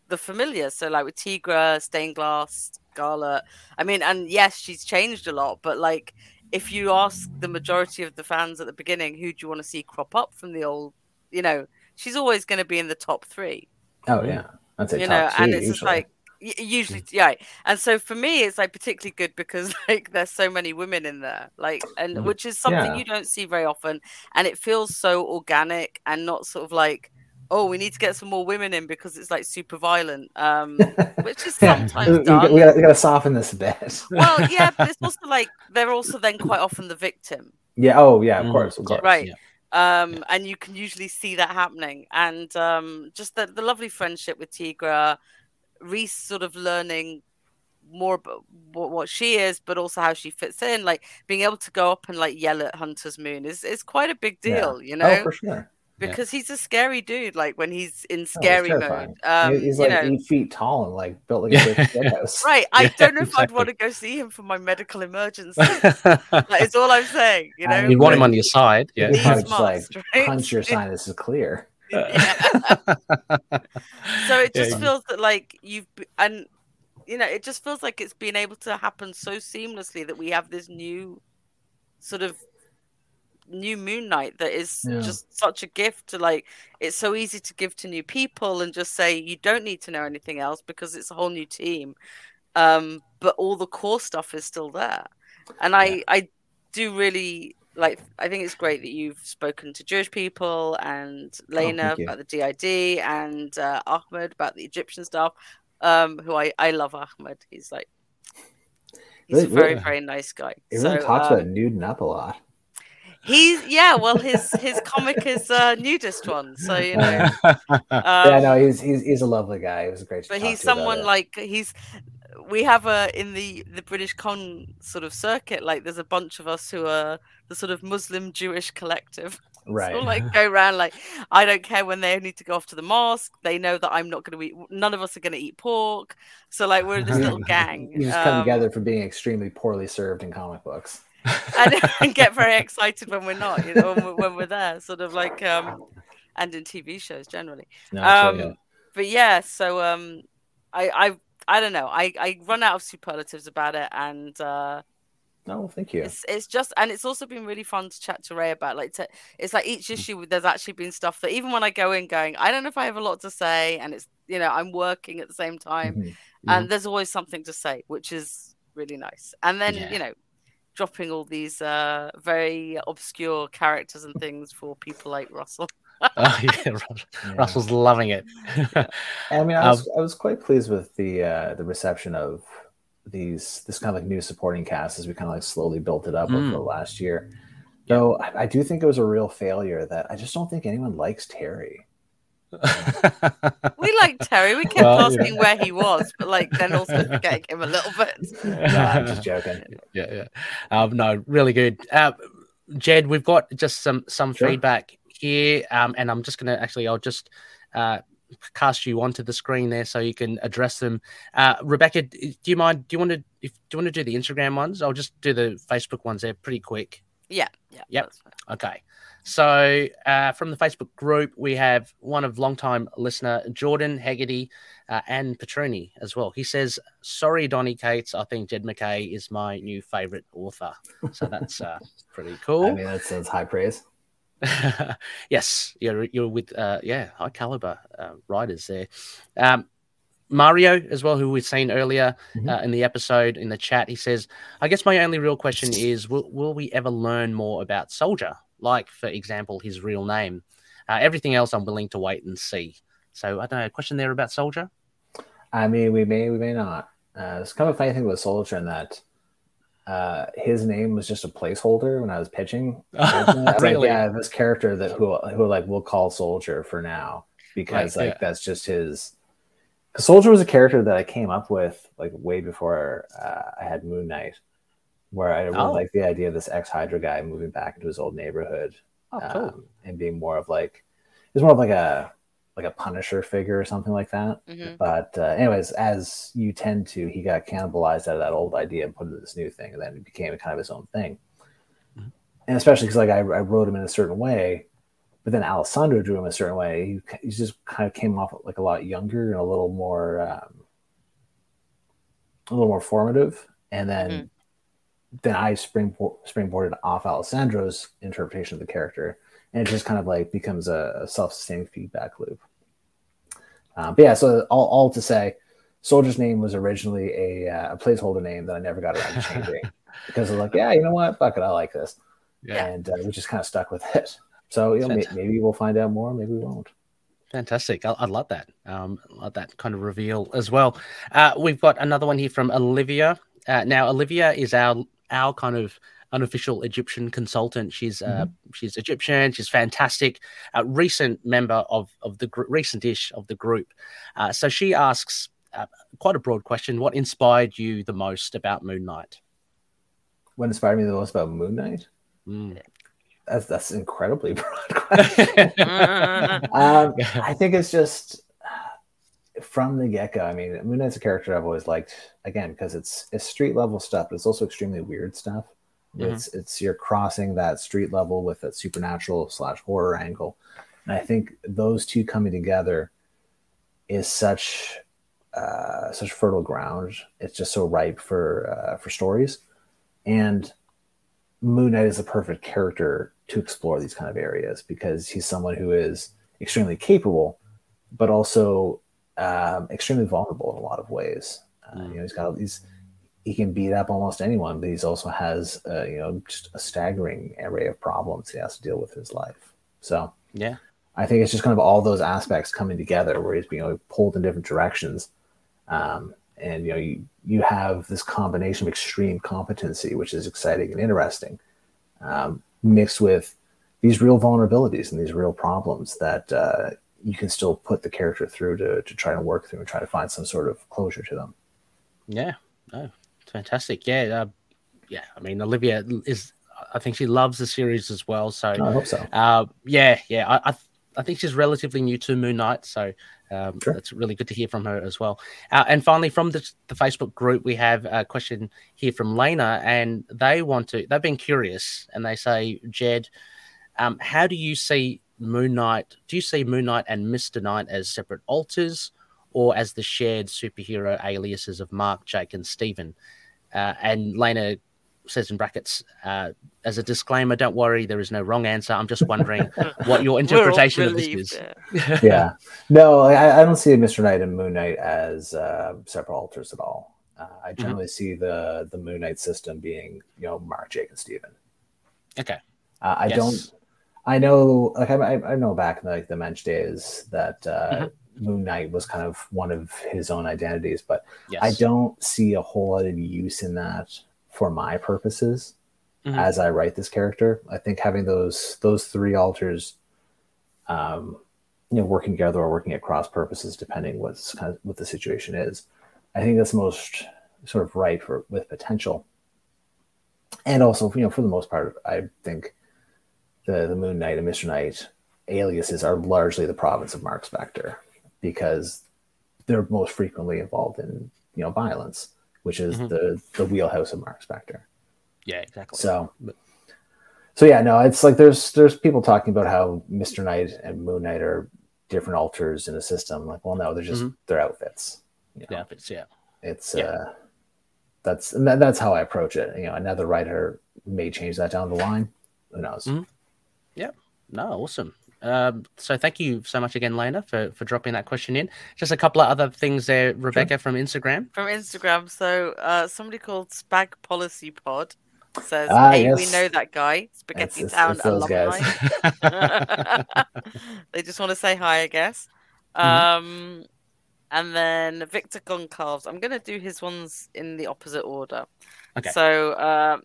the familiar, so like with Tigra, Stained Glass, Scarlet. I mean, and yes, she's changed a lot, but like if you ask the majority of the fans at the beginning, who do you want to see crop up from the old, you know, she's always going to be in the top three Oh yeah. I'd say you know, and it's just like usually, yeah. And so for me, it's like particularly good because like there's so many women in there, like, and Mhm. which is something Yeah. you don't see very often, and it feels so organic and not sort of like, oh, we need to get some more women in because it's like super violent, um, which is sometimes we, we, done. we gotta, we gotta soften this a bit. well, yeah, but it's also like they're also then quite often the victim. yeah. Oh yeah. Of Mhm. course. Of course. Right. Yeah. um and you can usually see that happening and um just the, the lovely friendship with tigra reese sort of learning more about what, what she is but also how she fits in like being able to go up and like yell at hunter's moon is is quite a big Yeah. deal you know Oh, for sure. because he's a scary dude like when he's in Oh, scary mode um He- he's you like know eight feet tall and like built like a brick house. right i Yeah, don't know if i'd want to go see him for my medical emergency that is all i'm saying you know you mean, want him on your side, yeah. These probably just like right? punch your sign. This is clear. Yeah. so it just you- feels that like you've and you know it just feels like it's been able to happen so seamlessly that we have this new sort of new moon knight that is Yeah. just such a gift to like it's so easy to give to new people and just say you don't need to know anything else because it's a whole new team um but all the core stuff is still there and i i do really like i think it's great that you've spoken to jewish people and lena thank you. about the DID and uh, ahmed about the egyptian stuff um who i i love ahmed he's like he's a very really- very nice guy really So, talks um, about nuding up a lot. He's yeah, well his his comic is uh nudist one, so you know. Yeah. Um, yeah, no, he's, he's he's a lovely guy. He was a great. but he's someone like he's we have a in the the British con sort of circuit, like there's a bunch of us who are the sort of Muslim Jewish collective. right. So like go around like I don't care when they need to go off to the mosque. They know that I'm not going to eat. None of us are going to eat pork. So like we're this little gang. You just come um, together for being extremely poorly served in comic books. and, and get very excited when we're not. You know, when we're, when we're there, sort of like um, and in TV shows generally. No, Um, but yeah, so um, I I I don't know. I I run out of superlatives about it, and uh, no, well, thank you. it's it's just and it's also been really fun to chat to Ray about. Like, to, it's like each issue there's actually been stuff that even when I go in going, I don't know if I have a lot to say, and it's you know I'm working at the same time, Mhm. and there's always something to say, which is really nice. And then Yeah. you know. Dropping all these uh, very obscure characters and things for people like Russell. oh, yeah, Rus- Yeah. Russell's loving it. I mean, I Um, was I was quite pleased with the uh, the reception of these this kind of like new supporting cast as we kind of like slowly built it up over Mm. the last year. Though I, I do think it was a real failure that I just don't think anyone likes Terry. We liked Terry. We kept Well, yeah. asking where he was, but like then also forgetting him a little bit. No, I'm just joking. yeah, yeah. Um, no, really good. Uh, Jed, we've got just some some Sure. feedback here, um, and I'm just gonna actually, I'll just uh, cast you onto the screen there so you can address them. Uh, Rebecca, do you mind? Do you want to? If, do you want to do the Instagram ones? I'll just do the Facebook ones. They're pretty quick. Yeah, yeah. Yep. Okay. So uh, from the Facebook group, we have one of longtime listener Jordan Haggerty uh, and Petroni as well. He says, "Sorry, Donny Cates. I think Jed MacKay is my new favorite author." So that's uh, pretty cool. I mean, that's, that's high praise. yes, you're you're with uh, yeah high caliber uh, writers there. Um, Mario as well, who we've seen earlier Mhm. uh, in the episode in the chat. He says, "I guess my only real question is, will, will we ever learn more about Soldier? Like, for example, his real name. Uh, everything else, I'm willing to wait and see." So I don't know. A question there about Soldier? I mean, we may, we may not. Uh, it's kind of a funny thing with Soldier in that uh, his name was just a placeholder when I was pitching. I like, Really? yeah, this character that who who like we'll call Soldier for now because Right, like yeah. that's just his. Because Soldier was a character that I came up with like way before uh, I had Moon Knight, where I Oh. like the idea of this ex Hydra guy moving back into his old neighborhood Oh, cool. um, and being more of like it's more of like a like a Punisher figure or something like that. Mhm. But uh, anyways, as you tend to, he got cannibalized out of that old idea and put into this new thing, and then it became kind of his own thing. Mhm. And especially because like I, I wrote him in a certain way, but then Alessandro drew him a certain way. He, he just kind of came off like a lot younger and a little more, um, a little more formative. And then Mhm. then I springboard, springboarded off Alessandro's interpretation of the character, and it just kind of like becomes a, a self-sustaining feedback loop. Uh, but yeah, so all, all to say, Soldier's name was originally a, uh, a placeholder name that I never got around to changing because I was like, yeah, you know what, fuck it, I like this, Yeah. and uh, we just kind of stuck with it. So you know, may, maybe we'll find out more, maybe we won't. Fantastic. I, I love that. Um, I love that kind of reveal as well. Uh, we've got another one here from Olivia. Uh, now, Olivia is our our kind of unofficial Egyptian consultant. She's uh, she's Egyptian. She's fantastic. A recent member of of the gr- recent-ish of the group. Uh, so she asks uh, quite a broad question. What inspired you the most about Moon Knight? What inspired me the most about Moon Knight? Mm. That's that's incredibly broad question. Mm-hmm. um, I think it's just from the get go. I mean, Moon Knight's a character I've always liked. Again, because it's it's street level stuff, but it's also extremely weird stuff. Mhm. It's it's you're crossing that street level with that supernatural slash horror angle, and I think those two coming together is such uh, such fertile ground. It's just so ripe for uh, for stories, and Moon Knight is the perfect character to explore these kind of areas because he's someone who is extremely capable, but also um, extremely vulnerable in a lot of ways. Uh, Mm. You know, he's got all these. He can beat up almost anyone, but he's also has uh, you know just a staggering array of problems he has to deal with in his life. So Yeah. I think it's just kind of all those aspects coming together where he's being pulled in different directions. Um, and you know, you you have this combination of extreme competency, which is exciting and interesting, um, mixed with these real vulnerabilities and these real problems that uh, you can still put the character through to to try to work through and try to find some sort of closure to them. Yeah, no, it's fantastic. Yeah, uh, yeah. I mean, Olivia is. I think she loves the series as well. So, I hope so. uh, yeah, yeah. I, I, I think she's relatively new to Moon Knight, so um, Sure. that's really good to hear from her as well. Uh, and finally, from the, the Facebook group, we have a question here from Lena, and they want to. They've been curious, and they say, Jed, um, how do you see Moon Knight? Do you see Moon Knight and Mister Knight as separate alters? Or as the shared superhero aliases of Mark, Jake, and Stephen. Uh, and Lena says in brackets, uh, as a disclaimer, don't worry, there is no wrong answer. I'm just wondering what your interpretation of this is. yeah. yeah, no, I, I don't see Mr. Knight and Moon Knight as uh, separate alters at all. Uh, I generally see the the Moon Knight system being, you know, Mark, Jake, and Steven. Okay. Uh, I Yes. don't. I know, like I, I- I know back in like the Moench days that uh, Mhm. Moon Knight was kind of one of his own identities, but Yes. I don't see a whole lot of use in that for my purposes Mhm. as I write this character. I think having those those three alters, um, you know, working together or working at cross purposes, depending what's kind of what the situation is, I think that's most sort of right for with potential. And also, you know, for the most part, I think the the Moon Knight and Mister Knight aliases are largely the province of Mark Spector because they're most frequently involved in you know violence, which is Mhm. the the wheelhouse of Mark Spector. yeah, exactly. So, so yeah, no, it's like there's there's people talking about how Mister Knight and Moon Knight are different alters in a system. Like, well, no, they're just Mhm. their outfits. You know? yeah, it's, yeah. It's Yeah. uh, that's and that, that's how I approach it. You know, another writer may change that down the line. Who knows? Mhm. No, awesome. Um, so thank you so much again, Lena, for, for dropping that question in. Just a couple of other things there, Rebecca from Instagram. From Instagram. So uh, somebody called Spag Policy Pod says, Ah, "Hey, we know that guy, Spaghetti it's- Town it's those alumni." guys. they just want to say hi, I guess. Mm-hmm. Um, and then Victor Goncalves. I'm going to do his ones in the opposite order. Okay. So, uh,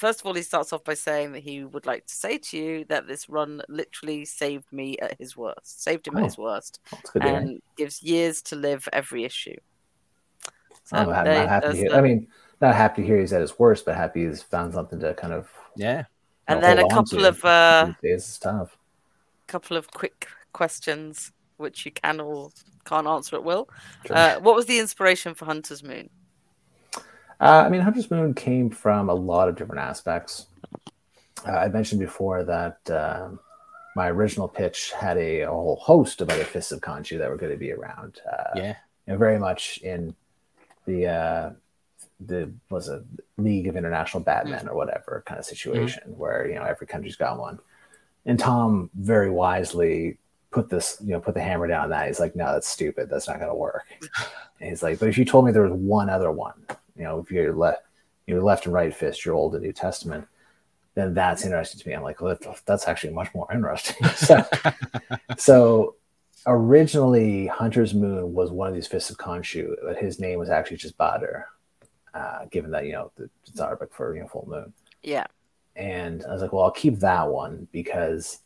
first of all, he starts off by saying that he would like to say to you that this run literally saved me at his worst, saved him Oh, at his worst, That's good to hear. and gives years to live every issue. So I'm not, there- not happy to hear. the- I mean, not happy to hear he's at his worst, but happy he's found something to kind of. Yeah. and know, then a couple of uh, These days it's tough. couple of quick questions which you can or can't answer at will. Sure. Uh, what was the inspiration for Hunter's Moon? Uh, I mean, Hunter's Moon came from a lot of different aspects. Uh, I mentioned before that um, my original pitch had a, a whole host of other Fists of Khonshu that were going to be around. Uh, Yeah. you know, very much in the uh, the was a League of International Batmen or whatever kind of situation where you know every country's got one. And Tom very wisely put this, you know, put the hammer down on that. He's like, no, that's stupid. That's not going to work. and he's like, but if you told me there was one other one, you know, if you're left, your left and right fist, your Old and New Testament, then that's interesting to me. I'm like, well, that's- actually much more interesting. so, so originally Hunter's Moon was one of these Fists of Khonshu, but his name was actually just Badr, uh, given that, you know, the, it's Arabic for, you know, full moon. Yeah. And I was like, well, I'll keep that one because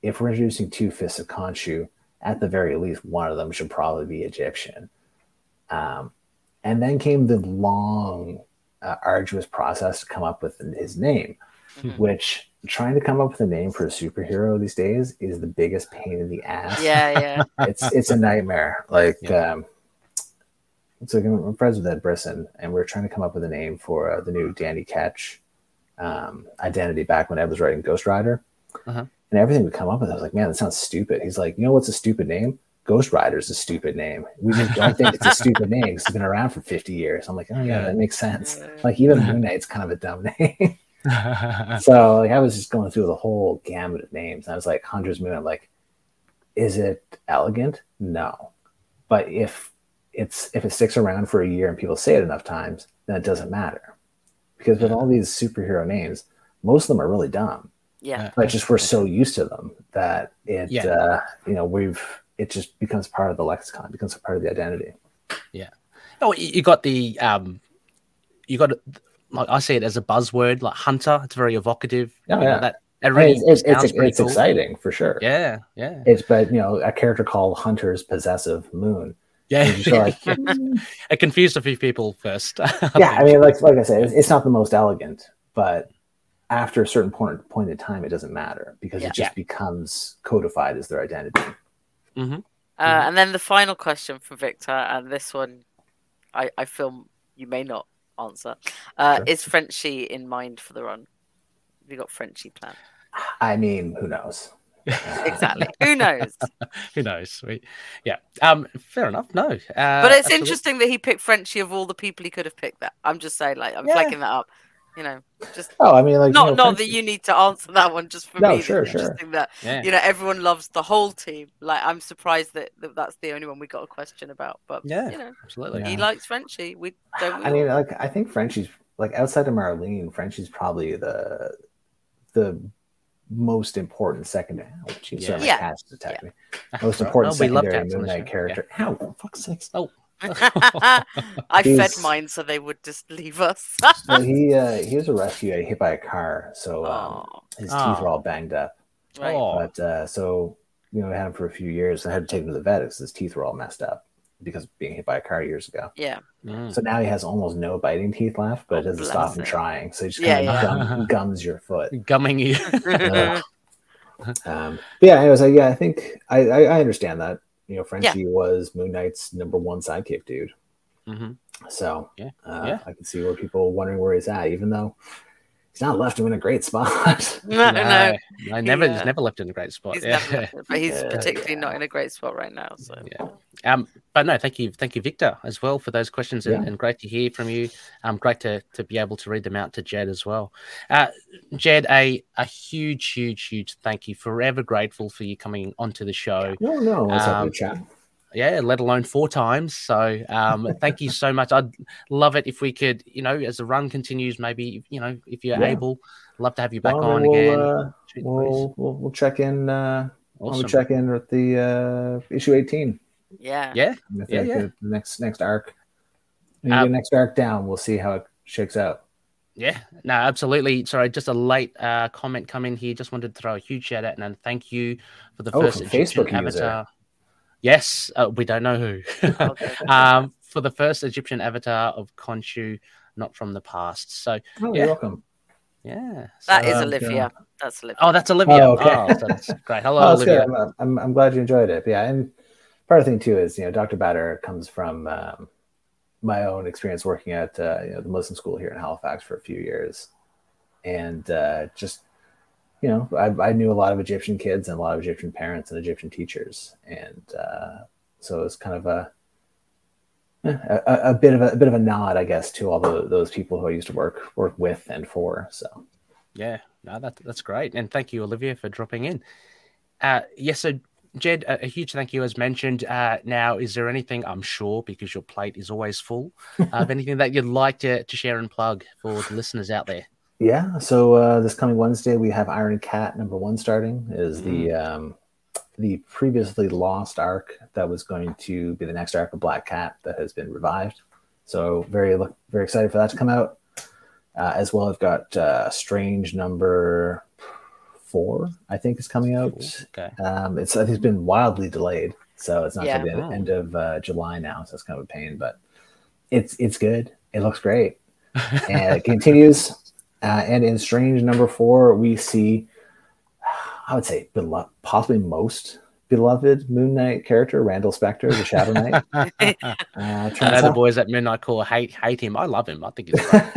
if we're introducing two Fists of Khonshu, at the very least, one of them should probably be Egyptian. Um, and then came the long, uh, arduous process to come up with his name, Mhm. which trying to come up with a name for a superhero these days is the biggest pain in the ass Yeah, yeah. it's it's a nightmare. Like, Yeah. um, it's like I'm friends with Ed Brisson, and we are trying to come up with a name for uh, the new Danny Ketch um, identity back when Ed was writing Ghost Rider. Uh-huh. And everything we come up with, I was like, man, that sounds stupid. He's like, you know what's a stupid name? Ghost Rider is a stupid name. We just don't think it's a stupid name 'cause it's been around for 50 years. I'm like, oh, yeah, Yeah. that makes sense. Like, even Moon Knight's kind of a dumb name. so like I was just going through the whole gamut of names. And I was like, Hunter's Moon. I'm like, is it elegant? No. But if it's if it sticks around for a year and people say it enough times, then it doesn't matter. Because with all these superhero names, most of them are really dumb. Yeah. But just we're so used to them that it Yeah. uh, you know, we've it just becomes part of the lexicon, becomes a part of the identity. Yeah. Oh, you got the um, you got like I see it as a buzzword, like hunter. It's very evocative. Oh, you know, yeah. that that I mean, really it's it's, it's, cool. exciting for sure. Yeah, yeah, It's but you know, a character called Hunter's possessive moon. yeah. Like, it confused a few people first. yeah, I mean, like like I said, it's, it's not the most elegant, but after a certain point point in time, it doesn't matter because Yeah. it just becomes codified as their identity. Hmm Uh, and then the final question from Victor, and this one I, I feel you may not answer. Uh, Sure. Is Frenchie in mind for the run? Have you got Frenchie planned? I mean, who knows? Exactly. Who knows? Who knows? We, yeah. Um. Fair enough. No. Uh, But it's absolutely. interesting that he picked Frenchie of all the people he could have picked. That I'm just saying, like I'm Yeah. flagging that up. You know, just Oh, I mean, like not you know, not that you need to answer that one. Just for No, me, it's sure, sure. interesting that Yeah. you know everyone loves the whole team. Like I'm surprised that, that that's the only one we got a question about. But Yeah. you know, Absolutely. he Yeah. likes Frenchie. We don't. We I all? mean, like I think Frenchie's like outside of Marlene, Frenchie's probably the the most important second. Ouch, she's Yeah. certainly Yeah. cats to attack Yeah. me. Most important Oh, secondary cats on Moon Knight character. How for fuck's sakes? Oh. I fed mine so they would just leave us. So he uh, he was a rescue hit by a car, so um, his teeth were all banged up. right. But uh, so you know, we had him for a few years. I had to take him to the vet because his teeth were all messed up because of being hit by a car years ago. Yeah. Mm. So now he has almost no biting teeth left, but it Oh, doesn't stop him him. trying. So he just Yeah, kind of yeah. gum, gums your foot. Gumming you. Um, but yeah, anyways, I, yeah, I think I, I, I understand that. You know, Frenchie was Moon Knight's number one sidekick dude. hmm So Yeah, uh, yeah. I can see where people are wondering where he's at, even though he's not left him in a great spot. No, no, I never, He, he's never left in a great spot. he's yeah. never, left but he's Yeah, particularly yeah. not in a great spot right now. So Yeah. Um, but no, thank you, thank you, Victor, as well for those questions, and, Yeah. and great to hear from you. Um, great to to be able to read them out to Jed as well. Uh, Jed, a a huge, huge, huge thank you. Forever grateful for you coming onto the show. no, no, let's have Um, a chat. Yeah, let alone four times. So, um, thank you so much. I'd love it if we could, you know, as the run continues, maybe you know, if you're Yeah. able, love to have you back Well, on we'll, again. uh, Shoot the breeze. We'll, we'll we'll check in. Uh, awesome. We'll check in with the uh, issue eighteen. yeah, Yeah, Yeah, the- yeah. The next next arc. When you Uh, get next arc down, we'll see how it shakes out. Yeah, no, absolutely. Sorry, just a late uh, comment come in here. Just wanted to throw a huge shout out and thank you for the Oh, first from Egyptian Facebook user. avatar. Yes, uh, we don't know who. Okay. um, for the first Egyptian avatar of Khonshu, not from the past. So Oh, Yeah. you're welcome. yeah, that so- is um, Olivia. That's Olivia. Oh, that's Olivia. Oh, Oh, okay. so that's great. Hello, Oh, that's good. Olivia. I'm, I'm, I'm glad you enjoyed it. Yeah, and part of the thing too is you know Dr. Badr comes from um, my own experience working at uh, you know the Muslim school here in Halifax for a few years, and uh, just you know I, I knew a lot of Egyptian kids and a lot of Egyptian parents and Egyptian teachers, and uh, so it was kind of a a, a- bit of a, a bit of a nod, I guess, to all the, those people who I used to work work with and for. So Yeah, no, that, that's great. And thank you, Olivia, for dropping in. Uh, yes, so Jed, a, a huge thank you as mentioned. Uh, now, is there anything, I'm sure, because your plate is always full, uh, of anything that you'd like to, to share and plug for the listeners out there? Yeah, so uh, this coming Wednesday we have Iron Cat number one starting. Is the um, the previously lost arc that was going to be the next arc of Black Cat that has been revived. So very very excited for that to come out. Uh, as well, I've got uh, Strange number four. I think is coming out. Okay. Um, it's I think it's been wildly delayed, so it's not Yeah. the Oh. end of uh, July now. So it's kind of a pain, but it's it's good. It looks great and it continues. Uh, and in Strange number four, we see, I would say, belo- possibly most beloved Moon Knight character, Randall Spector, the Shadow Knight. Uh, I turns know the out- boys at Midnight Core hate hate him. I love him. I think he's great.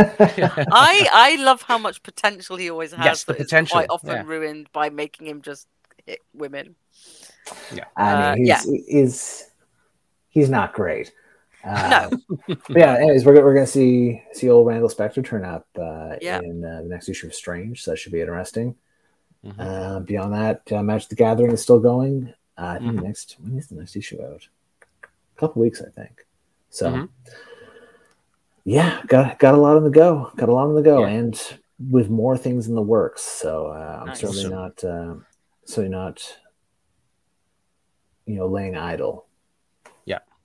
I I love how much potential he always has. Yes, the potential, quite often yeah. ruined by making him just hit women. I mean, Uh, he's, he's he's not great. Uh, No. yeah. Anyways, we're, we're gonna see see old Randall Spector turn up uh, Yeah. in uh, the next issue of Strange, so that should be interesting. Mhm. Uh, beyond that, uh, Magic the Gathering is still going. Uh, I think Mhm. next when is the next issue out? A couple weeks, I think. So, Mhm. yeah, got got a lot on the go. Got a lot on the go, Yeah. and with more things in the works. So uh, I'm Nice. certainly Awesome. not uh, certainly not you know laying idle.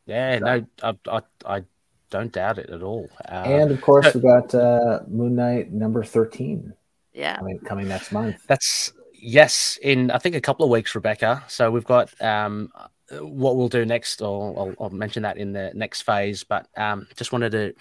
Yeah, no, I, I, I don't doubt it at all. Uh, and of course, uh, we got uh, Moon Knight number thirteen Yeah. coming, coming next month. That's yes, in I think a couple of weeks, Rebecca. So we've got um, what we'll do next, or I'll, I'll mention that in the next phase. But um, just wanted to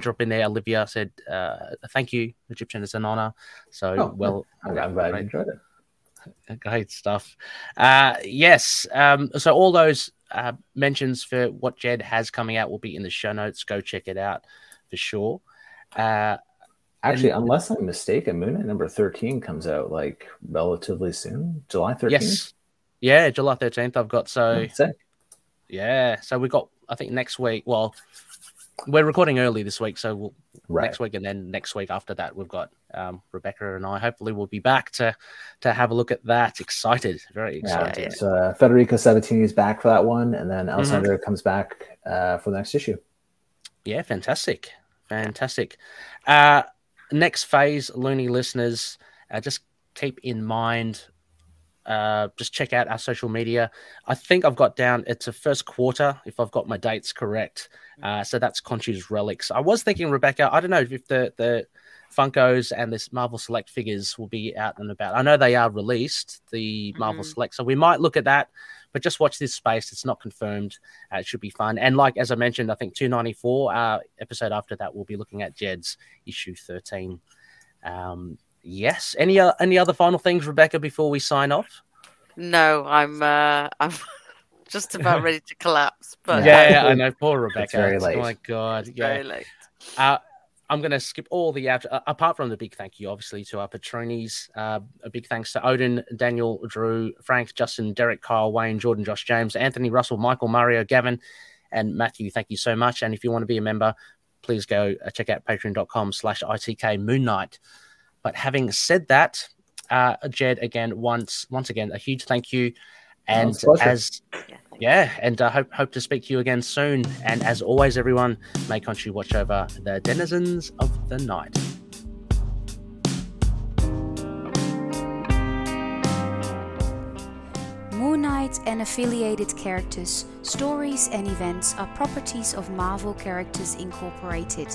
drop in there. Olivia said, uh, "Thank you, Egyptian. It's an honor." So Oh, well, I'm, I'm glad you enjoyed it. great stuff. Uh, yes. Um, so all those uh, mentions for what Jed has coming out will be in the show notes. Go check it out for sure. Uh, Actually, And- unless I'm mistaken, Moon Knight number 13 comes out like relatively soon, July 13th. yes. Yeah, July 13th, I've got. So, Sick. Yeah, so we got I think next week. Well, we're recording early this week, so we'll Right. next week and then next week after that we've got um, Rebecca and I. Hopefully, we'll be back to to have a look at that. Excited, very Yeah, excited. so uh, Federico Sabbatini is back for that one, and then Mm-hmm. Comes back uh, for the next issue. Yeah, fantastic, fantastic. Uh, next phase, loony listeners, uh, just keep in mind. Uh, just check out our social media. I think I've got down. It's a first quarter, if I've got my dates correct. Uh, so that's Khonshu's relics. I was thinking, Rebecca. I don't know if the the Funkos and this Marvel Select figures will be out and about. I know they are released, the Marvel Mhm. Select, so we might look at that. But just watch this space; it's not confirmed. Uh, it should be fun. And like as I mentioned, I think 294 uh, episode after that, we'll be looking at Jed's issue 13. Um, yes. Any uh, any other final things, Rebecca, before we sign off? No, I'm uh I'm just about ready to collapse. But Yeah. yeah, I know. Poor Rebecca. very late. Oh my god. it's Yeah. very late. Uh, I'm going to skip all the out, uh, apart from the big thank you, obviously, to our patronies. Uh, a big thanks to Odin, Daniel, Drew, Frank, Justin, Derek, Kyle, Wayne, Jordan, Josh, James, Anthony, Russell, Michael, Mario, Gavin, and Matthew. Thank you so much. And if you want to be a member, please go uh, check out patreon.com slash ITK Moon Knight. But having said that, uh, Jed, again, once once again, a huge thank you. And as Yeah, yeah, and uh, hope hope to speak to you again soon. And as always, everyone, may Khonshu watch over the denizens of the night. Moon Knight and affiliated characters, stories, and events are properties of Marvel Characters Incorporated.